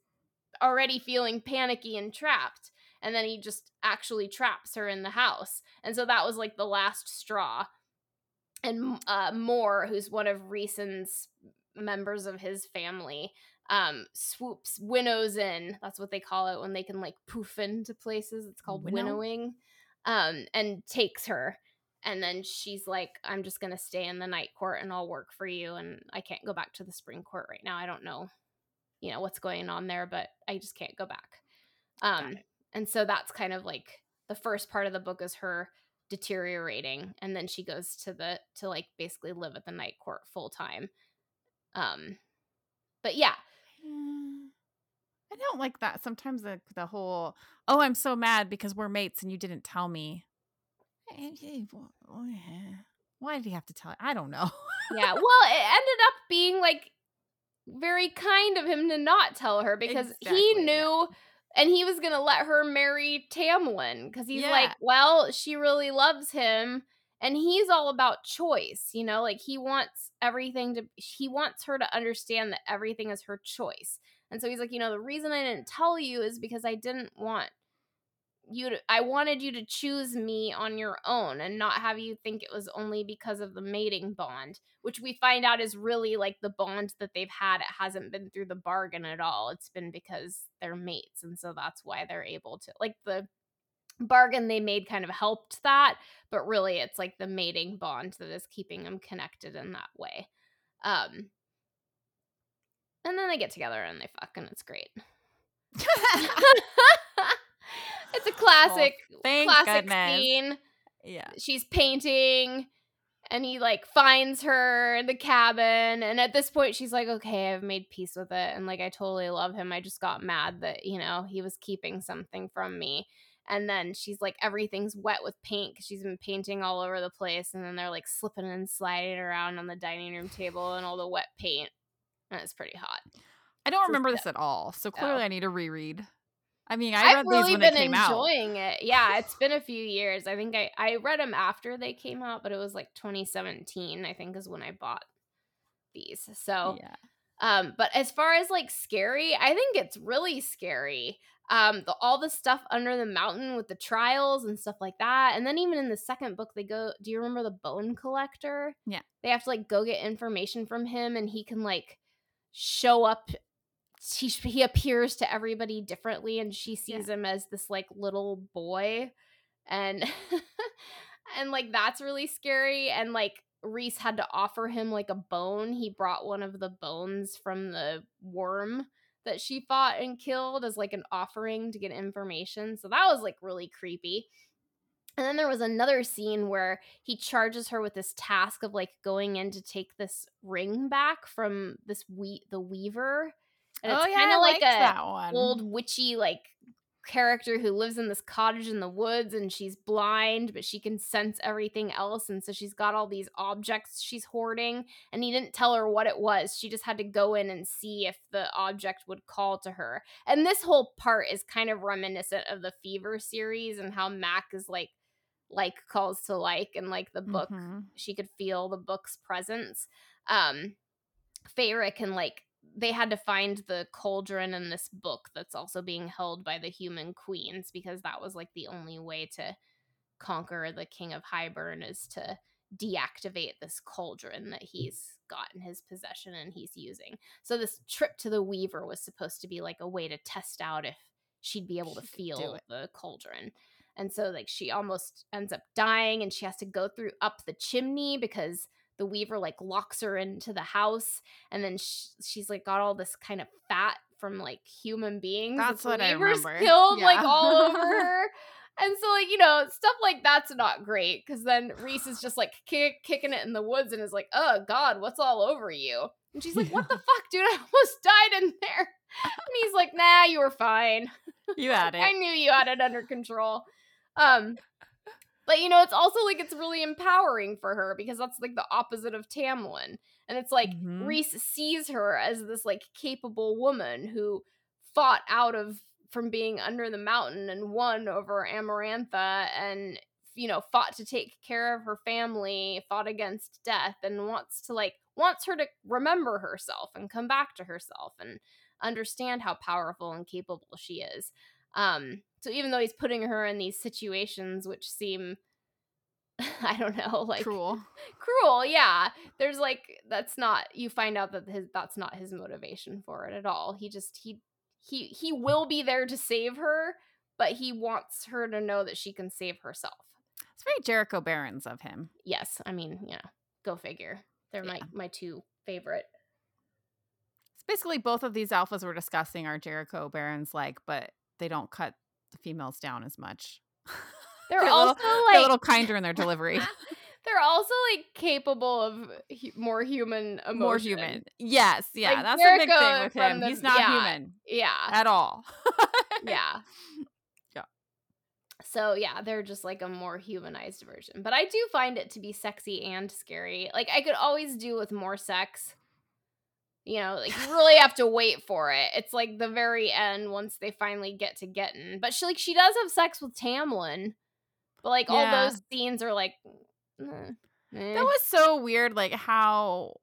already feeling panicky and trapped. And then he just actually traps her in the house. And so that was like the last straw and uh, Mor, who's one of Rhysand's members of his family, um, swoops, winnows in. That's what they call it when they can like poof into places. It's called Winnow? winnowing. Um, and takes her. And then she's like, I'm just gonna stay in the night court and I'll work for you. And I can't go back to the spring court right now. I don't know, you know, what's going on there, but I just can't go back. Um, and so that's kind of like the first part of the book is her deteriorating and then she goes to the to like basically live at the night court full time um but yeah. I don't like that. Sometimes the the whole oh i'm so mad because we're mates and you didn't tell me. Eh, eh, eh, oh, Why did he have to tell i don't know. Yeah well it ended up being like very kind of him to not tell her because exactly, he knew yeah and he was gonna let her marry Tamlin because he's yeah. like, well, she really loves him, and he's all about choice, you know, like he wants everything to, he wants her to understand that everything is her choice, and so he's like, you know, the reason I didn't tell you is because I didn't want you to, I wanted you to choose me on your own and not have you think it was only because of the mating bond, which we find out is really like the bond that they've had. It hasn't been through the bargain at all. It's been because they're mates. And so that's why they're able to, like, the bargain they made kind of helped that, but really it's like the mating bond that is keeping them connected in that way. Um, and then they get together and they fuck, and it's great. It's a classic, oh, classic goodness. scene. Yeah. She's painting and he like finds her in the cabin and at this point she's like okay i've made peace with it and like i totally love him i just got mad that you know he was keeping something from me and then she's like everything's wet with paint because she's been painting all over the place and then they're like slipping and sliding around on the dining room table and all the wet paint and it's pretty hot i don't remember this at all so clearly oh. i need to reread I mean, I have really been enjoying out. it. Yeah, it's been a few years. I think I I read them after they came out, but it was like 2017. I think is when I bought these. So yeah. Um, but as far as like scary, I think it's really scary. Um, the, all the stuff under the mountain with the trials and stuff like that. And then even in the second book, they go. Do you remember the bone collector? Yeah, they have to like go get information from him, and he can like show up he he appears to everybody differently and she sees yeah. him as this like little boy and and like that's really scary and like Rhys had to offer him like a bone. He brought one of the bones from the worm that she fought and killed as like an offering to get information. So that was like really creepy. And then there was another scene where he charges her with this task of like going in to take this ring back from this we the weaver. And it's oh yeah, kind of like a that one. old witchy like character who lives in this cottage in the woods and she's blind but she can sense everything else and so she's got all these objects she's hoarding and he didn't tell her what it was she just had to go in and see if the object would call to her and this whole part is kind of reminiscent of the fever series and how mac is like like calls to like and like the book Mhm. she could feel the book's presence um Feyre can like they had to find the cauldron in this book that's also being held by the human queens because that was like the only way to conquer the king of Hybern is to deactivate this cauldron that he's got in his possession and he's using. So this trip to the Weaver was supposed to be like a way to test out if she'd be able to She do feel the cauldron. And so like she almost ends up dying and she has to go through up the chimney because the weaver like locks her into the house and then sh- she's like got all this kind of fat from like human beings That's what I remember. killed like all over her and so like you know stuff like that's not great because then Rhys is just like kick- kicking it in the woods and is like oh god what's all over you and she's like what the fuck dude i almost died in there and he's like nah you were fine You had it. I knew you had it under control. Um but you know, it's also like it's really empowering for her because that's like the opposite of Tamlin. And it's like Mhm. Rhys sees her as this like capable woman who fought out of from being under the mountain and won over Amarantha and you know, fought to take care of her family, fought against death and wants to like wants her to remember herself and come back to herself and understand how powerful and capable she is. Um, so even though he's putting her in these situations which seem I don't know, like Cruel. cruel, yeah. There's like that's not you find out that his that's not his motivation for it at all. He just he he he will be there to save her, but he wants her to know that she can save herself. It's very Jericho Barrons of him. Yes, I mean, know, go figure. They're my my two favorite. It's basically both of these alphas we're discussing are Jericho Barrons like, but they don't cut the females down as much. They're, a also little, they're like a little kinder in their delivery. they're also like capable of hu- more human emotion. More human. Yes, yeah. Like that's a big thing with him. the- He's not yeah. human Yeah. at all. yeah. Yeah. So yeah, they're just like a more humanized version. But I do find it to be sexy and scary. Like I could always do with more sex. You know, like you really have to wait for it. It's like the very end once they finally get to getting. But she like she does have sex with Tamlin. But like all those scenes are like eh, eh. That was so weird, like how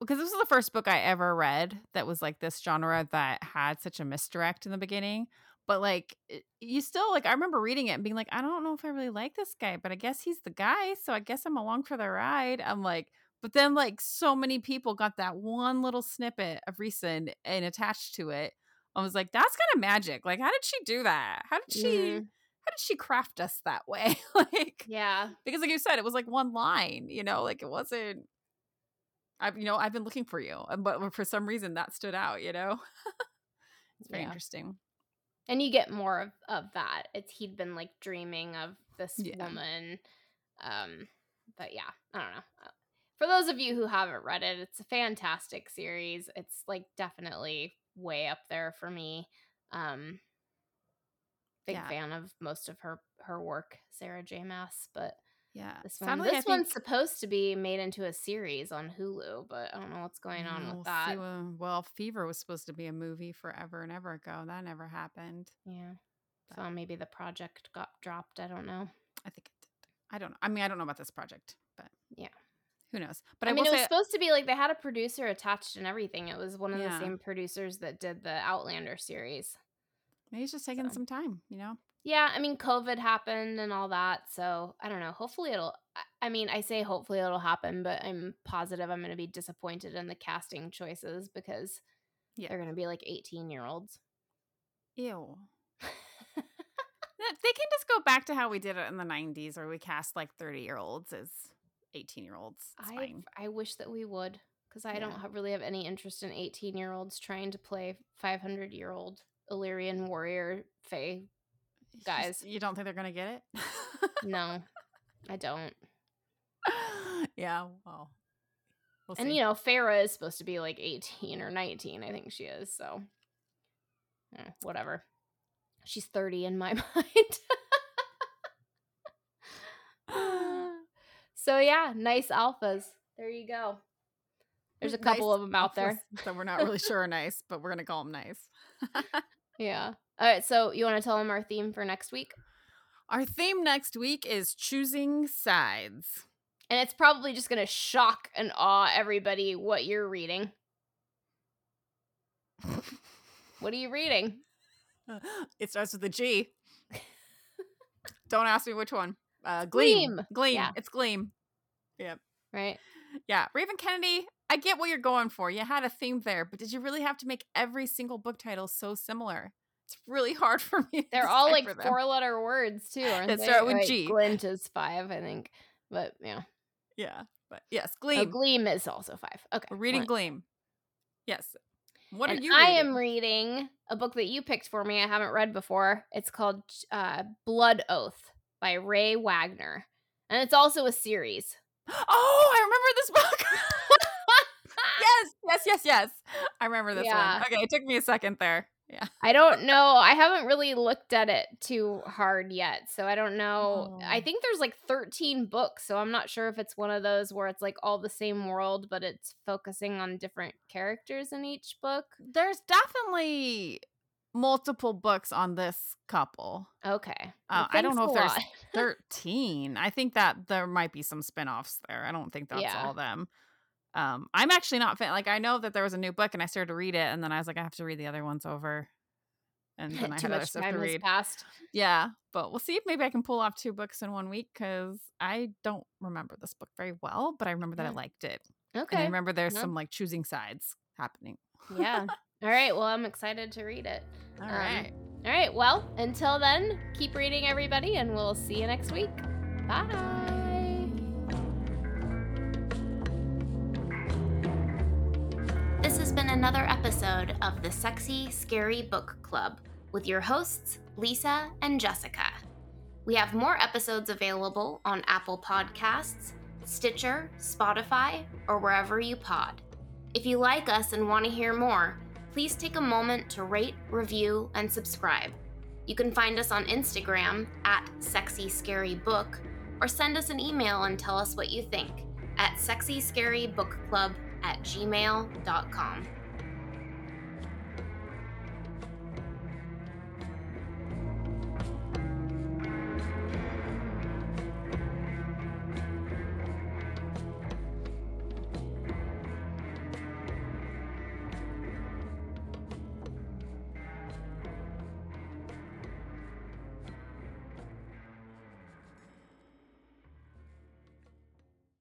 because this was the first book I ever read that was like this genre that had such a misdirect in the beginning. But like you still like I remember reading it and being like, I don't know if I really like this guy, but I guess he's the guy, so I guess I'm along for the ride. I'm like, but then like so many people got that one little snippet of Rhysand and attached to it. I was like, that's kind of magic. Like, how did she do that? How did she Mhm. how did she craft us that way? like Yeah. because like you said it was like one line you know like it wasn't i've you know i've been looking for you but for some reason that stood out you know it's very Yeah. interesting and you get more of, of that it's he'd been like dreaming of this Yeah. woman um but yeah i don't know Uh, for those of you who haven't read it it's a fantastic series. It's like definitely way up there for me. Um big Yeah. fan of most of her her work sarah j. Maas but yeah. this one I this one's think- supposed to be made into a series on hulu but i don't know what's going on Mm, with we'll that. see when- well fever was supposed to be a movie forever and ever ago. That never happened. Yeah. But- so maybe the project got dropped. I don't know. I think it did. I don't know. I mean i don't know about this project but Yeah. Who knows but I, i, mean, it was supposed to be like they had a producer attached and everything. It was one of Yeah. the same producers that did the Outlander series. maybe it's just taking so. some time you know Yeah, I mean, COVID happened and all that. So I don't know. Hopefully it'll, I- mean, I say hopefully it'll happen, but I'm positive I'm going to be disappointed in the casting choices because Yeah. they're going to be like 18 year olds. ew they can just go back to how we did it in the 90s where we cast like 30 year olds as 18 year olds. I. I wish that we would because I don't Yeah. have, really have any interest in 18 year olds trying to play 500 year old Illyrian warrior Fae. Just- guys. You don't think they're going to get it? No, I don't. yeah, well. We'll And you know, Feyre is supposed to be like 18 or 19. I think she is. So, eh, whatever. She's 30 in my mind. so yeah, nice alphas. There you go. There's a couple Nice of them out there. So we're not really sure are nice, but we're going to call them nice. Yeah. All right. So you want to tell them our theme for next week? Our theme next week is choosing sides. And it's probably just going to shock and awe everybody what you're reading. What are you reading? it starts with a G. Don't ask me which one. Uh, Gleam. Gleam. Gleam. Yeah. It's Gleam. Right. Yeah. Raven Kennedy, I get what you're going for. You had a theme there, but did you really have to make every single book title so similar? It's really hard for me. They're all like four letter words too, aren't That they? start with G. Glint is five, I think. But yeah. Yeah. But yes, Oh, Gleam. Gleam is also five. Okay. We're reading Gleam. Yes. What and are you I am reading a book that you picked for me. I haven't read before. It's called uh, Blood Oath by Ray Wagner. And it's also a series. Oh, I remember this book. yes, yes, yes, yes. I remember this Yeah. one. Okay, it took me a second there. Yeah. I don't know. I haven't really looked at it too hard yet. So I don't know. I Oh. think there's like 13 books. So I'm not sure if it's one of those where it's like all the same world, but it's focusing on different characters in each book. There's definitely multiple books on this couple. Okay. Uh, I don't know if there's lot. 13. I think that there might be some spin-offs there. I don't think that's Yeah. all them. Um, I'm actually not fan. Like I know that there was a new book and I started to read it, and then I was like, I have to read the other ones over. And then I had other stuff to read. passed. Yeah, but we'll see if maybe I can pull off two books in one week because I don't remember this book very well, but I remember that I liked it. Okay. And I remember there's Yeah. some like choosing sides happening. yeah. All right. Well, I'm excited to read it. All Um, right. All right. Well, until then, keep reading, everybody, and we'll see you next week. Bye. This has been another episode of the Sexy Scary Book Club with your hosts, Lisa and Jessica. We have more episodes available on Apple Podcasts, Stitcher, Spotify, or wherever you pod. If you like us and want to hear more, please take a moment to rate, review, and subscribe. You can find us on Instagram at Sexy Scary Book or send us an email and tell us what you think at sexyscarybookclub at gmail.com.